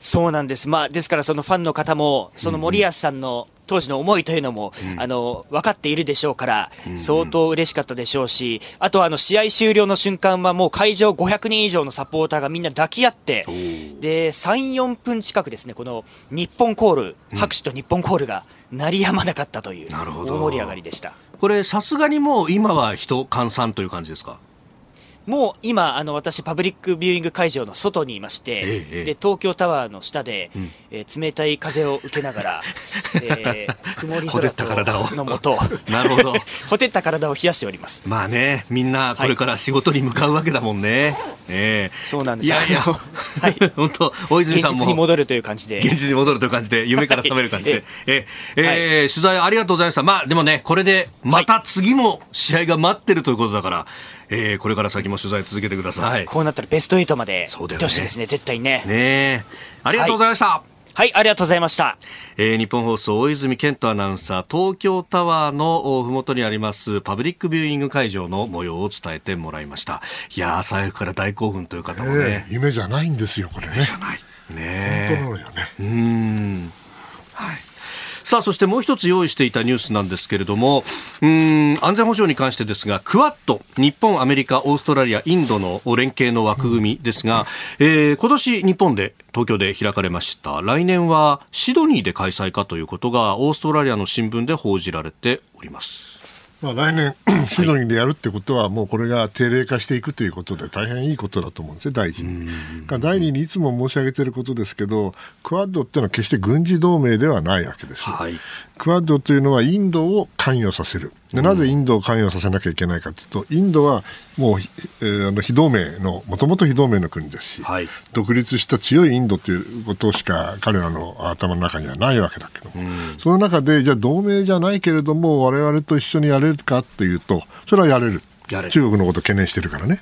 そうなんです、まあ、ですからそのファンの方も、その森保さんの当時の思いというのも、うん、あの分かっているでしょうから、相当嬉しかったでしょうし、あとはあの試合終了の瞬間は、もう会場500人以上のサポーターがみんな抱き合って、で3、4分近くですね、この日本コール、拍手と日本コールが鳴りやまなかったという、大盛り上がりでしたこれ、さすがにもう今は人、閑散という感じですか。もう今、あの私、パブリックビューイング会場の外にいまして、ええ、で東京タワーの下で、うん、えー、冷たい風を受けながら、えー、曇り空のもと、なるほど。ほてった体を冷やしております。まあね、みんなこれから仕事に向かうわけだもんね。はい、え。ー、そうなんです。いやいや、はい、本当、大泉さんも。現実に戻るという感じで。現実に戻るという感じで、夢から覚める感じで。ええ。えー、取材ありがとうございました。まあでもね、これでまた次も試合が待ってるということだから、えー、これから先も取材続けてください。こうなったらベスト8まで行ってほしいですね、絶対ね。ねありがとうございました。はいはい、ありがとうございました。えー、日本放送大泉健人アナウンサー、東京タワーのふもとにありますパブリックビューイング会場の模様を伝えてもらいました。いや朝早くから大興奮という方もね。えー、夢じゃないんですよ、これね。夢じゃない。ね本当なのよね。うん。さあそしてもう一つ用意していたニュースなんですけれどもうん安全保障に関してですがクアッド日本アメリカオーストラリアインドの連携の枠組みですが、えー、今年日本で東京で開かれました。来年はシドニーで開催かということがオーストラリアの新聞で報じられております。まあ、来年、シドニーでやるってことは、もうこれが定例化していくということで、大変いいことだと思うんですよ、第一に。第二にいつも申し上げていることですけど、クアッドっていうのは決して軍事同盟ではないわけです。はい、クアッドというのはインドを関与させる。でなぜインドを関与させなきゃいけないかというと、インドはもう、えー、あの非同盟の、もともと非同盟の国ですし、はい、独立した強いインドということしか彼らの頭の中にはないわけだけども、その中で、じゃあ同盟じゃないけれども、我々と一緒にやれるかというと、それはやれる。中国のことを懸念してるからね。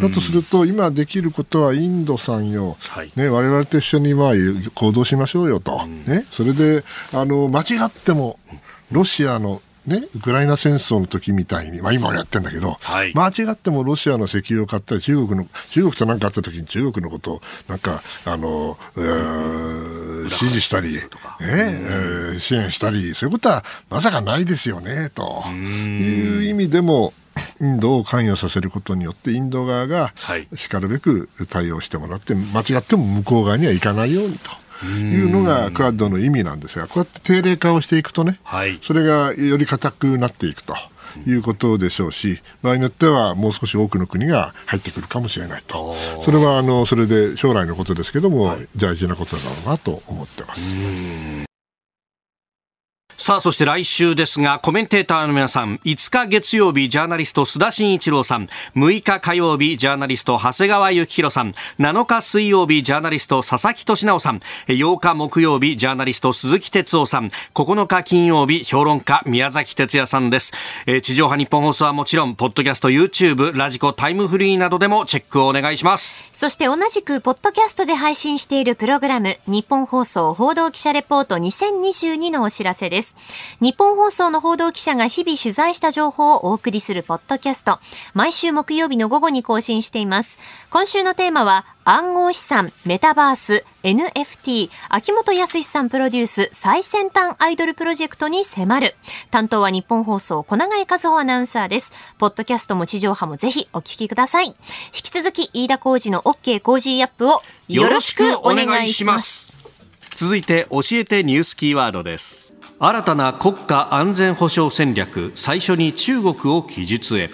だとすると、今できることはインドさんよ、はい、ね、我々と一緒にまあ行動しましょうよと、ね、それであの間違ってもロシアのね、ウクライナ戦争の時みたいに、まあ、今もやってるんだけど、はい、間違ってもロシアの石油を買ったり中国の中国と何かあった時に中国のことをなんかあの、えー、支持したり、ねえー、支援したりそういうことはまさかないですよねという意味でもインドを関与させることによってインド側がしかるべく対応してもらって間違っても向こう側には行かないようにと。いうのがクアッドの意味なんですが、こうやって定例化をしていくとね、はい、それがより固くなっていくと。いうことでしょうし、場合によってはもう少し多くの国が入ってくるかもしれないと、それはあのそれで将来のことですけども、はい、大事なことだろうなと思ってます。さあ、そして来週ですが、コメンテーターの皆さん、5日月曜日、ジャーナリスト須田慎一郎さん、6日火曜日、ジャーナリスト長谷川幸宏さん、7日水曜日、ジャーナリスト佐々木俊直さん、8日木曜日、ジャーナリスト鈴木哲夫さん、9日金曜日、評論家宮崎哲也さんです。え地上波日本放送はもちろん、ポッドキャスト、YouTube、ラジコ、タイムフリーなどでもチェックをお願いします。そして同じく、ポッドキャストで配信しているプログラム、日本放送報道記者レポート2022のお知らせです。日本放送の報道記者が日々取材した情報をお送りするポッドキャスト。毎週木曜日の午後に更新しています。今週のテーマは、暗号資産、メタバース、NFT、秋元康さんプロデュース最先端アイドルプロジェクトに迫る。担当は日本放送、小永井和穂アナウンサーです。ポッドキャストも地上波もぜひお聞きください。引き続き、飯田浩二の OK 工事アップをよろしくお願いします。続いて、教えてニュースキーワードです。新たな国家安全保障戦略最初に中国を記述へ。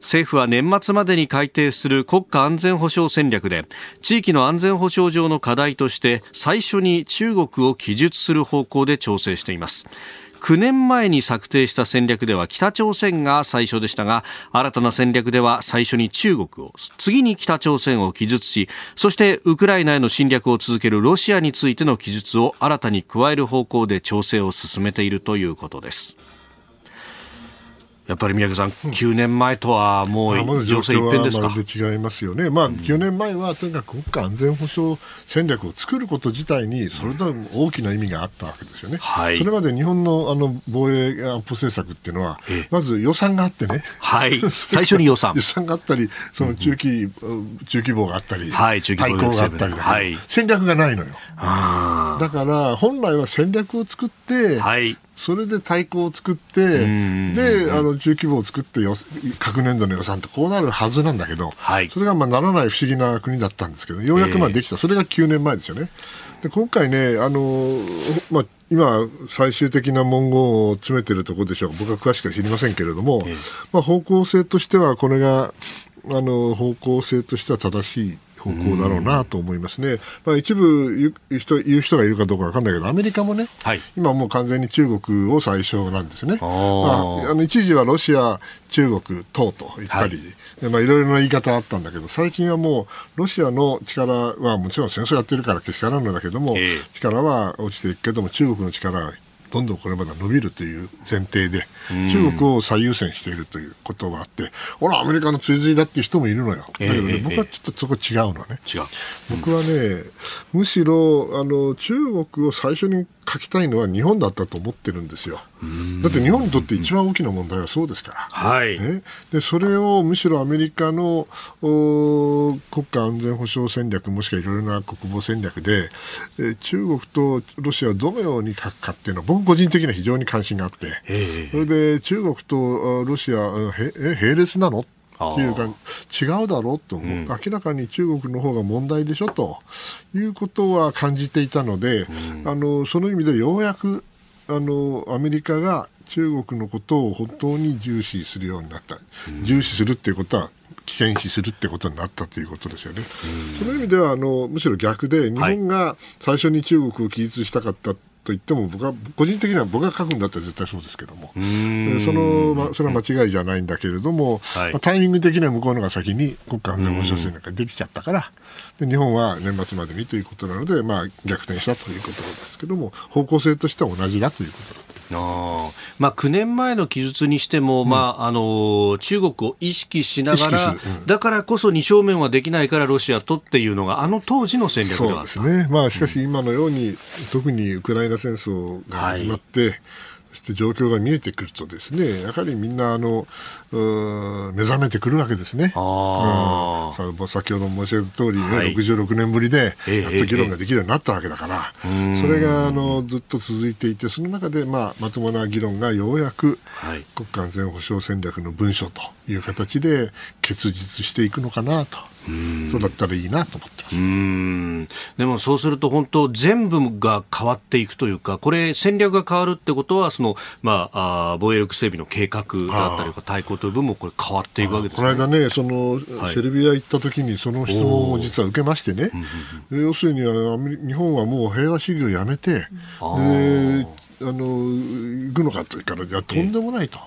政府は年末までに改定する国家安全保障戦略で地域の安全保障上の課題として最初に中国を記述する方向で調整しています。9年前に策定した戦略では北朝鮮が最初でしたが新たな戦略では最初に中国を次に北朝鮮を記述しそしてウクライナへの侵略を続けるロシアについての記述を新たに加える方向で調整を進めているということです。やっぱり宮家さん、9年前とはもう情勢一変ですか、ま、違いますよね、まあ、9年前はとにかく国家安全保障戦略を作ること自体に、それだけ大きな意味があったわけですよね、はい、それまで日本のあの防衛安保政策っていうのは、まず予算があってね、はい、最初に予算。予算があったり、その中期、うん、中規模があったり、はい、中規模があったりはい、戦略がないのよ。だから本来は戦略を作って、はい、それで対抗を作って、で、あの、中規模を作ってよ、各年度の予算ってこうなるはずなんだけど、はい、それがまあならない不思議な国だったんですけど、ようやくまあできた、えー、それが9年前ですよね。で今回ね、あのまあ、今、最終的な文言を詰めてるところでしょう。僕は詳しくは知りませんけれども、えー、まあ、方向性としては、これがあの方向性としては正しい方向だろうなと思いますね、まあ、一部言う人言う人がいるかどうか分かんないけど、アメリカもね、はい、今もう完全に中国を最初なんですね、まあ、あの一時はロシア、中国等と言ったり、はい。まあ、いろいろな言い方あったんだけど、最近はもう、ロシアの力はもちろん戦争やってるからけしからんのだけども、えー、力は落ちていくけども、中国の力はどんどんこれまで伸びるという前提で、中国を最優先しているということがあって、ほら、アメリカの追随だっていう人もいるのよ。だけどね、えー、僕はちょっとそこ違うのね。違う。僕はね、むしろ、あの、中国を最初に書きたいのは日本だったと思ってるんですよ。だって日本にとって一番大きな問題はそうですから。はい、ね、でそれをむしろアメリカの国家安全保障戦略もしくはいろいろな国防戦略で、え中国とロシアをどのように書くかっていうのは僕個人的には非常に関心があって、それで中国とロシアへ並列なの？っていうか違うだろうと、う。ん、明らかに中国の方が問題でしょということは感じていたので、うん、あのその意味でようやくあのアメリカが中国のことを本当に重視するようになった、うん、重視するっていうことは危険視するってことになったということですよね。その意味ではあのむしろ逆で日本が最初に中国を記述したかったと言っても僕は個人的には僕が書くんだったら絶対そうですけども。その、まあ、それは間違いじゃないんだけれども、はい、まあ、タイミング的には向こうのが先に国家安全保障戦略ができちゃったからで日本は年末までにということなので、まあ、逆転したということですけども方向性としては同じだということあまあ、9年前の記述にしても、うん、まあ、あの中国を意識しながら、うん、だからこそ二正面はできないからロシアとっていうのがあの当時の戦略ではそうですね、まあ、しかし今のように、うん、特にウクライナ戦争が始まって、はいそして状況が見えてくるとですねやはりみんなあの目覚めてくるわけですね。あうん、先ほど申し上げた通り、ね、はい、66年ぶりでやっと議論ができるようになったわけだから、えー、それがあのずっと続いていてその中で、まあ、まともな議論がようやく、国家安全保障戦略の文書という形で結実していくのかなと。そうだったらいいなと思って。ますでもそうすると本当全部が変わっていくというかこれ戦略が変わるってことはその、まあ、あ防衛力整備の計画だったり対抗という部分もこれ変わっていくわけです、ね、この間ねその、はい、セルビア行った時にその質問を実は受けましてね。要するに日本はもう平和主義をやめて、であの行くのかというからいやとんでもないと。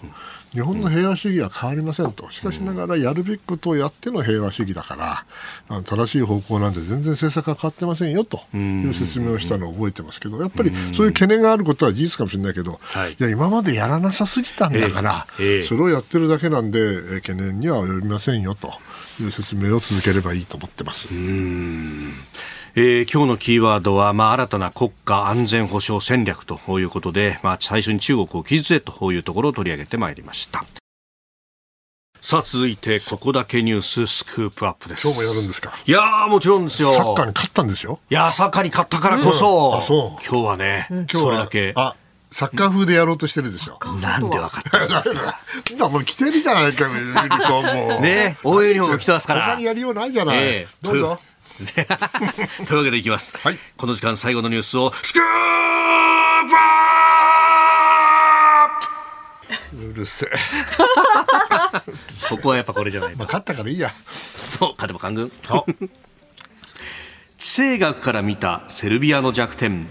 日本の平和主義は変わりませんと、しかしながらやるべきことをやっての平和主義だから、正しい方向なんで全然政策が変わってませんよと。いう説明をしたのを覚えてますけど、やっぱりそういう懸念があることは事実かもしれないけど、い。や今までやらなさすぎたんだから、それをやってるだけなんで、懸念には及びませんよという説明を続ければいいと思ってます。えー、今日のキーワードは、まあ、新たな国家安全保障戦略ということで、まあ、最初に中国を記述へというところを取り上げてまいりました。さあ続いてここだけニューススクープアップです今日もやるんですか？いやもちろんですよサッカーに勝ったんですよいやサッカーに勝ったからこそ、うん、あそう今日はね、うん、今日はだけあサッカー風でやろうとしてるでしょ。なんで分かったんですか？もう来てるじゃないか、ユニコーンね、応援ユニフォーム来てますから。他にやりようないじゃない。えー、どうぞ。というわけでいきます、はい、この時間最後のニュースをスクープうるせえ。ここはやっぱこれじゃない、まあ、勝ったからいいや。そう。勝てば官軍。地政学から見たセルビアの弱点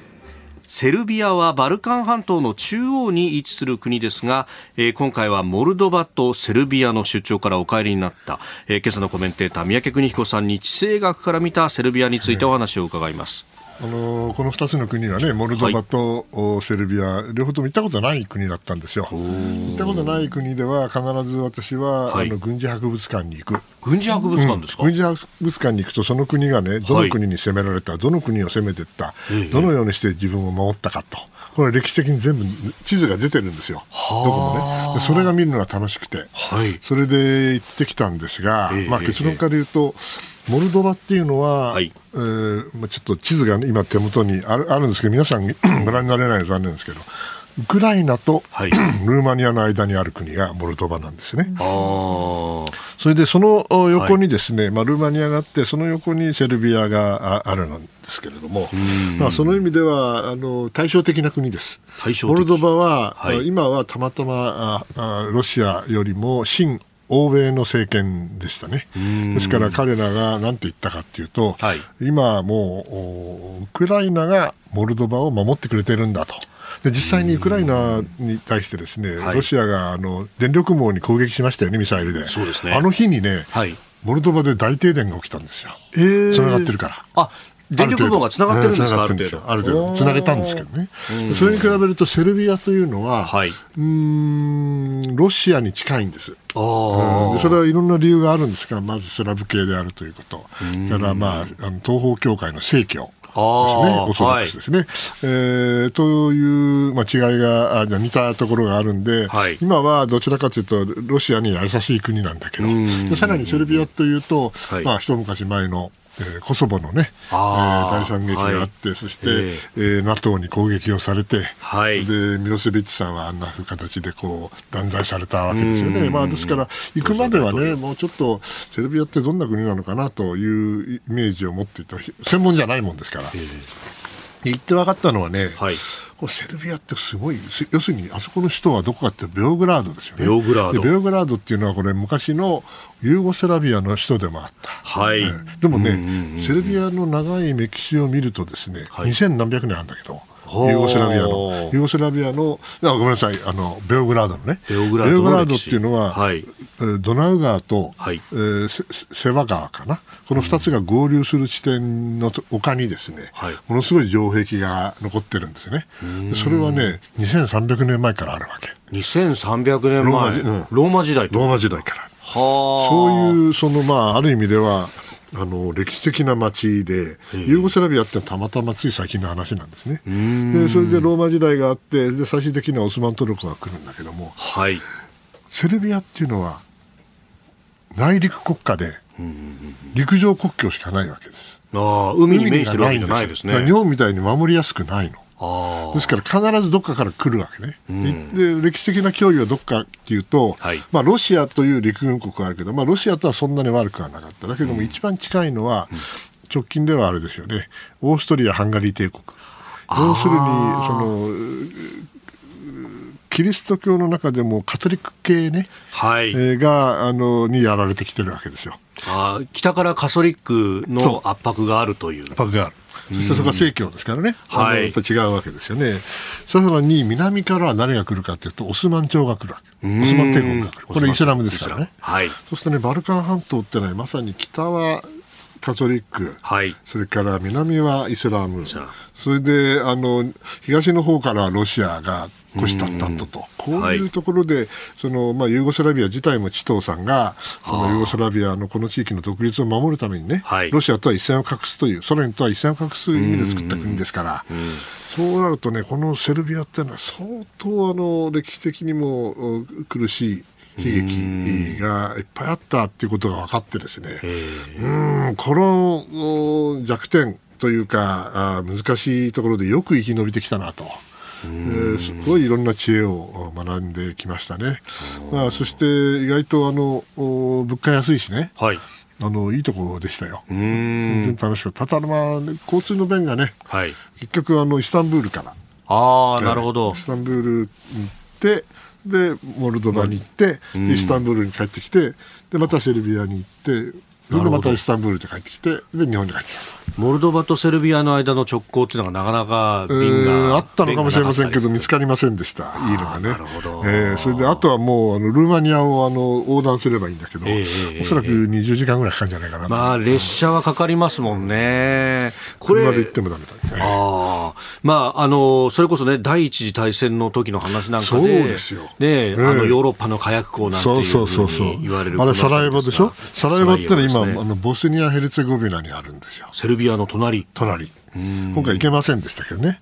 セルビアはバルカン半島の中央に位置する国ですが、えー、今回はモルドバとセルビアの出張からお帰りになった、えー、今朝のコメンテーター宮家邦彦さんに地政学から見たセルビアについてお話を伺います。あのこの2つの国はね、モルドバとセルビア、はい、両方とも行ったことない国だったんですよ。行ったことない国では、必ず私は、はい、あの軍事博物館に行く。軍事博物館ですか、うん、軍事博物館に行くと、その国がね、どの国に攻められた、はい、どの国を攻めていった、どのようにして自分を守ったかと。これ歴史的に全部地図が出てるんですよ、どこもね。それが見るのが楽しくて、はい、それで行ってきたんですが、まあ、結論から言うと、モルドバっていうのは、はい、えー、まあ、ちょっと地図が、ね、今手元にあるあるんですけど皆さん ご覧になれないの残念ですけどウクライナと、はい、ルーマニアの間にある国がモルドバなんですね。それでその横にですね、はい、まあ、ルーマニアがあってその横にセルビアがあるんですけれども、まあ、その意味ではあの対照的な国です。モルドバは、はい、今はたまたまあロシアよりも親欧米の政権でしたね。ですから彼らが何て言ったかというと、はい、今もうウクライナがモルドバを守ってくれてるんだと。で実際にウクライナに対してですね、ロシアがあの電力網に攻撃しましたよね、ミサイルで。そうですね、あの日にね、はい、モルドバで大停電が起きたんですよ。つながってるから。あ電力網がつながってるんですか、ある程度。ある程度、つなげたんですけどね。それに比べると、セルビアというのは、はい、うんロシアに近いんです。それはいろんな理由があるんですが、まずスラブ系であるということ、から、まあ、あの東方教会の正教。ですね、オーソドックスですね。はい、えー、という、まあ、違いがあ似たところがあるんで、はい、今はどちらかというとロシアに優しい国なんだけど。さらにセルビアというと、はい、まあ、一昔前のえー、コソボのね、えー、大惨劇があって、はい、そして、えー、えー、NATO に攻撃をされて、はい、でミロセビッチさんはあんな形でこう断罪されたわけですよね。まあ、ですから、行くまではね、もうちょっとセルビアってどんな国なのかなというイメージを持っていた、専門じゃないもんですから。えー行って分かったのはね、はい、これセルビアってすごい、要するにあそこの首都はどこかってベオグラードですよね。ベオグラード。ベオグラードっていうのはこれ昔のユーゴスラビアの首都でもあった。はい。でもね、セルビアの長い歴史を見るとですね、はい、2000何百年あるんだけど、ユーゴスラビアの、ユーゴスラビアの、ごめんなさい、あの、ベオグラードのね。ベオグラードっていうのは、はい、ドナウ川と、はい、えー、セワ川かな。この2つが合流する地点の丘にですね、はい、ものすごい城壁が残ってるんですね。それはね、2300年前からあるわけ。2300年前。ローマ,、うん、ローマ時代ローマ時代から。そういう、その、まあ、ある意味では、あの歴史的な街で、ユーゴスラビアってたまたまつい最近の話なんですね。でそれでローマ時代があってで最終的にはオスマントルコが来るんだけども、はい、セルビアっていうのは内陸国家で陸上国境しかないわけです。あ海に面してるわけじゃないですね。日本みたいに守りやすくないの。ですから必ずどっかから来るわけね、うん、で歴史的な脅威はどっかっていうと、はい、まあ、ロシアという陸軍国があるけど、まあ、ロシアとはそんなに悪くはなかった。だけども、一番近いのは、直近ではあれですよね。オーストリア・ハンガリー帝国。要するにそのキリスト教の中でもカトリック系ね、はい、えー、があのにやられてきてるわけですよ。あ北からカトリックの圧迫があるという。圧迫がある。そしてそこは正教ですからね、はい、やっぱ違うわけですよね。さらに南からは何が来るかというと、オスマン朝が来るわけ。オスマン帝国が来る。これイスラムですからね。はい、そしてね、バルカン半島ってのはまさに北はカトリック、はい、それから南はイスラム、それであの東の方からロシアが虎視眈々とと、こういうところで、はい、そのまあ、ユーゴスラビア自体もチトーさんが、そのユーゴスラビアのこの地域の独立を守るためにね、はい、ロシアとは一線を画すという、ソ連とは一線を画すという意味で作った国ですから。そうなるとね、このセルビアっていうのは相当あの歴史的にも苦しい悲劇がいっぱいあったっていうことが分かってですね、うんこの弱点というかあ難しいところでよく生き延びてきたなと。えー、すごいいろんな知恵を学んできましたね。まあ、そして意外とあの物価安いしね、はい、あのいいところでしたよ。本当に楽しかった。ただまあ交通の便がね、はい、結局あのイスタンブールから。ああなるほど。イスタンブール行ってでモルドバに行って、イスタンブールに帰ってきてでまたセルビアに行ってそれでまたイスタンブールで帰ってきてで日本に帰ってきたモルドバとセルビアの間の直行っていうのがなかなか便があったのかもしれませんけど見つかりませんでした。いいのがね。なるほど、えー、それであとはもうあのルーマニアをあの横断すればいいんだけど、えー、おそらく20時間ぐらいかかるんじゃないかなまあ列車はかかりますもんね。これ車で行ってもダメだ、ね、あまああのそれこそね第一次大戦の時の話なんかでそうですよ、ね、えー、あのヨーロッパの火薬庫なんていうふうに言われるあれサラエボでしょ？サラエボってのは今、ね、あのボスニア・ヘルツェゴビナにあるんですよ。セルビアの隣。隣。今回行けませんでしたけどね。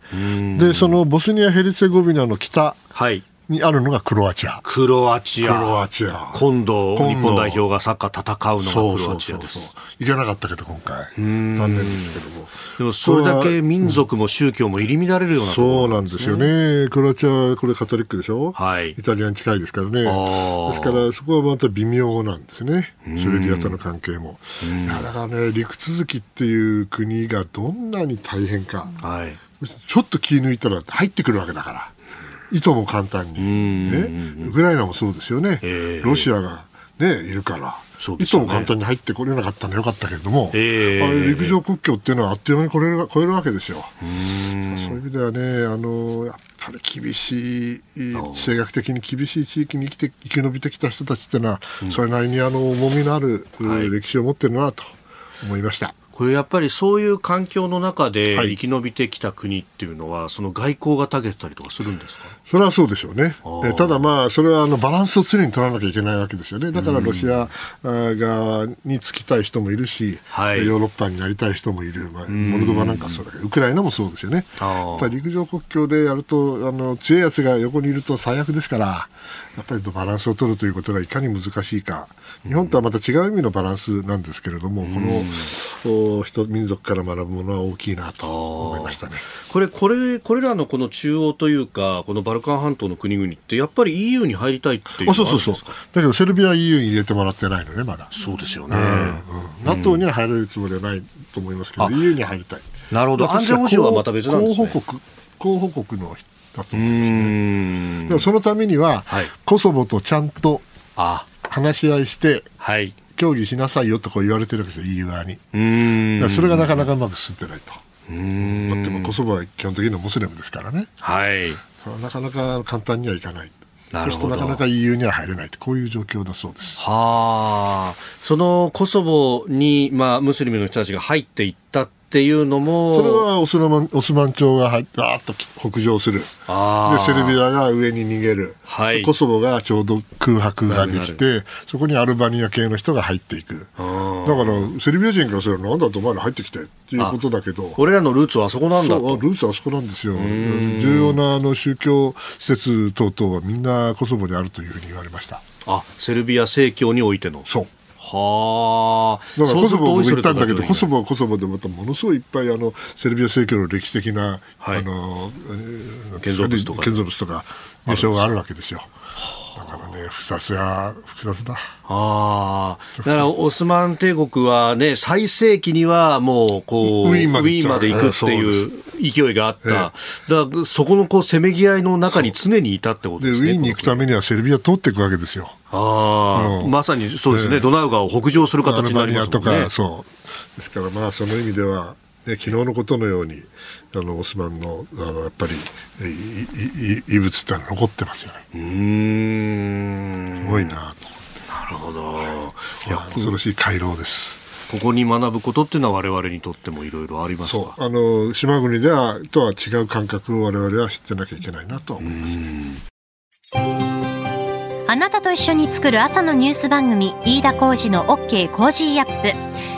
でそのボスニア・ヘルツェゴビナの北、はいにあるのがクロアチア。クロアチア。クロアチア。今度、日本代表がサッカー戦うのがクロアチアです。行けなかったけど、今回。残念ですけども。でも、それだけ民族も宗教も入り乱れるような、ね、そうなんですよね。クロアチアはこれカトリックでしょ？はい。イタリアに近いですからね。ですから、そこはまた微妙なんですね。セルビアとの関係も。だからね、陸続きっていう国がどんなに大変か。はい。ちょっと気抜いたら入ってくるわけだから。いとも簡単に、ね、ウクライナもそうですよね、ロシアが、ね、いるから。いとも簡単に入ってこれなかったのはよかったけれども、えー、陸上国境っていうのはあっという間に超える超えるわけですよ。そういう意味ではねあのやっぱり厳しい地政学的に厳しい地域に生きて生き延びてきた人たちっていうのは、うん、それなりにあの重みのある、はい、歴史を持ってるなと思いました。これやっぱりそういう環境の中で生き延びてきた国っていうのは、はい、その外交が長けたりとかするんですか？それはそうでしょうね。えただまあ、それはあのバランスを常に取らなきゃいけないわけですよね。だからロシア側につきたい人もいるし、はい、ヨーロッパになりたい人もいる。まあ、モルドバなんかそうだけど、ウクライナもそうですよね。やっぱり陸上国境でやると、あの強いやつが横にいると最悪ですから、やっぱりバランスを取るということがいかに難しいか。日本とはまた違う意味のバランスなんですけれども、この人民族から学ぶものは大きいなと思いましたね。これこれこれらのこの中央というかこのバルカン半島の国々ってやっぱり EU に入りたいっていうあそうそうそうだけどセルビアは EU に入れてもらってないのねまだ。そうですよね、うんうん、NATO には入れるつもりはないと思いますけど、EU に入りたい。なるほど。安全保障はまた別なんですね。候補国候補国のだと思いますね。でもそのためには、はい、コソボとちゃんと話し合いして、はい、協議しなさいよとこう言われてるわけですよ EU 側にだそれがなかなかうまく進んでないと。だってもコソボは基本的にはムスリムですからね、はい、なかなか簡単にはいかない。そうするとなかなか EU には入れないこういう状況だそうです。はあ、そのコソボに、まあ、ムスリムの人たちが入っていったっていうのもそれはオスマンオスマン朝が入ってあっと北上する。でセルビアが上に逃げる、はい、コソボがちょうど空白ができてそこにアルバニア系の人が入っていく。だからセルビア人からすればなんだとお前ら入ってきてっていうことだけど。俺らのルーツはあそこなんだと。ルーツはあそこなんですよ。重要なあの宗教施設等々はみんなコソボにあるというふうに言われました。あセルビア正教においての。そうはあ。だからコソボも行ったんだけど、コソボはコソボでまたものすごいいっぱいあのセルビア正教の歴史的な、はい、あの建造物とか建造物とか名称があるわけですよ。だからね複雑や複雑だ。ああ、だからオスマン帝国はね、最盛期にはもう、こう、ウィーンまで行くっていう勢いがあった。ええ、だからそこのこう、せめぎ合いの中に常にいたってことですね。ウィーンに行くためにはセルビア通っていくわけですよ。ああ、まさにそうですね、ドナウ川を北上する形になりますもんね。とか、そう。ですからまあ、その意味では、ね、昨日のことのように、あのオスマンのあのやっぱり遺物ってのは残ってますよね。うんすごいなと。なるほど。いや、恐ろしい回廊です。ここに学ぶことっていうのは我々にとってもいろいろありますか？あの島国ではとは違う感覚を我々は知ってなきゃいけないなと思いますあなたと一緒に作る朝のニュース番組飯田浩二の OK コージーアップ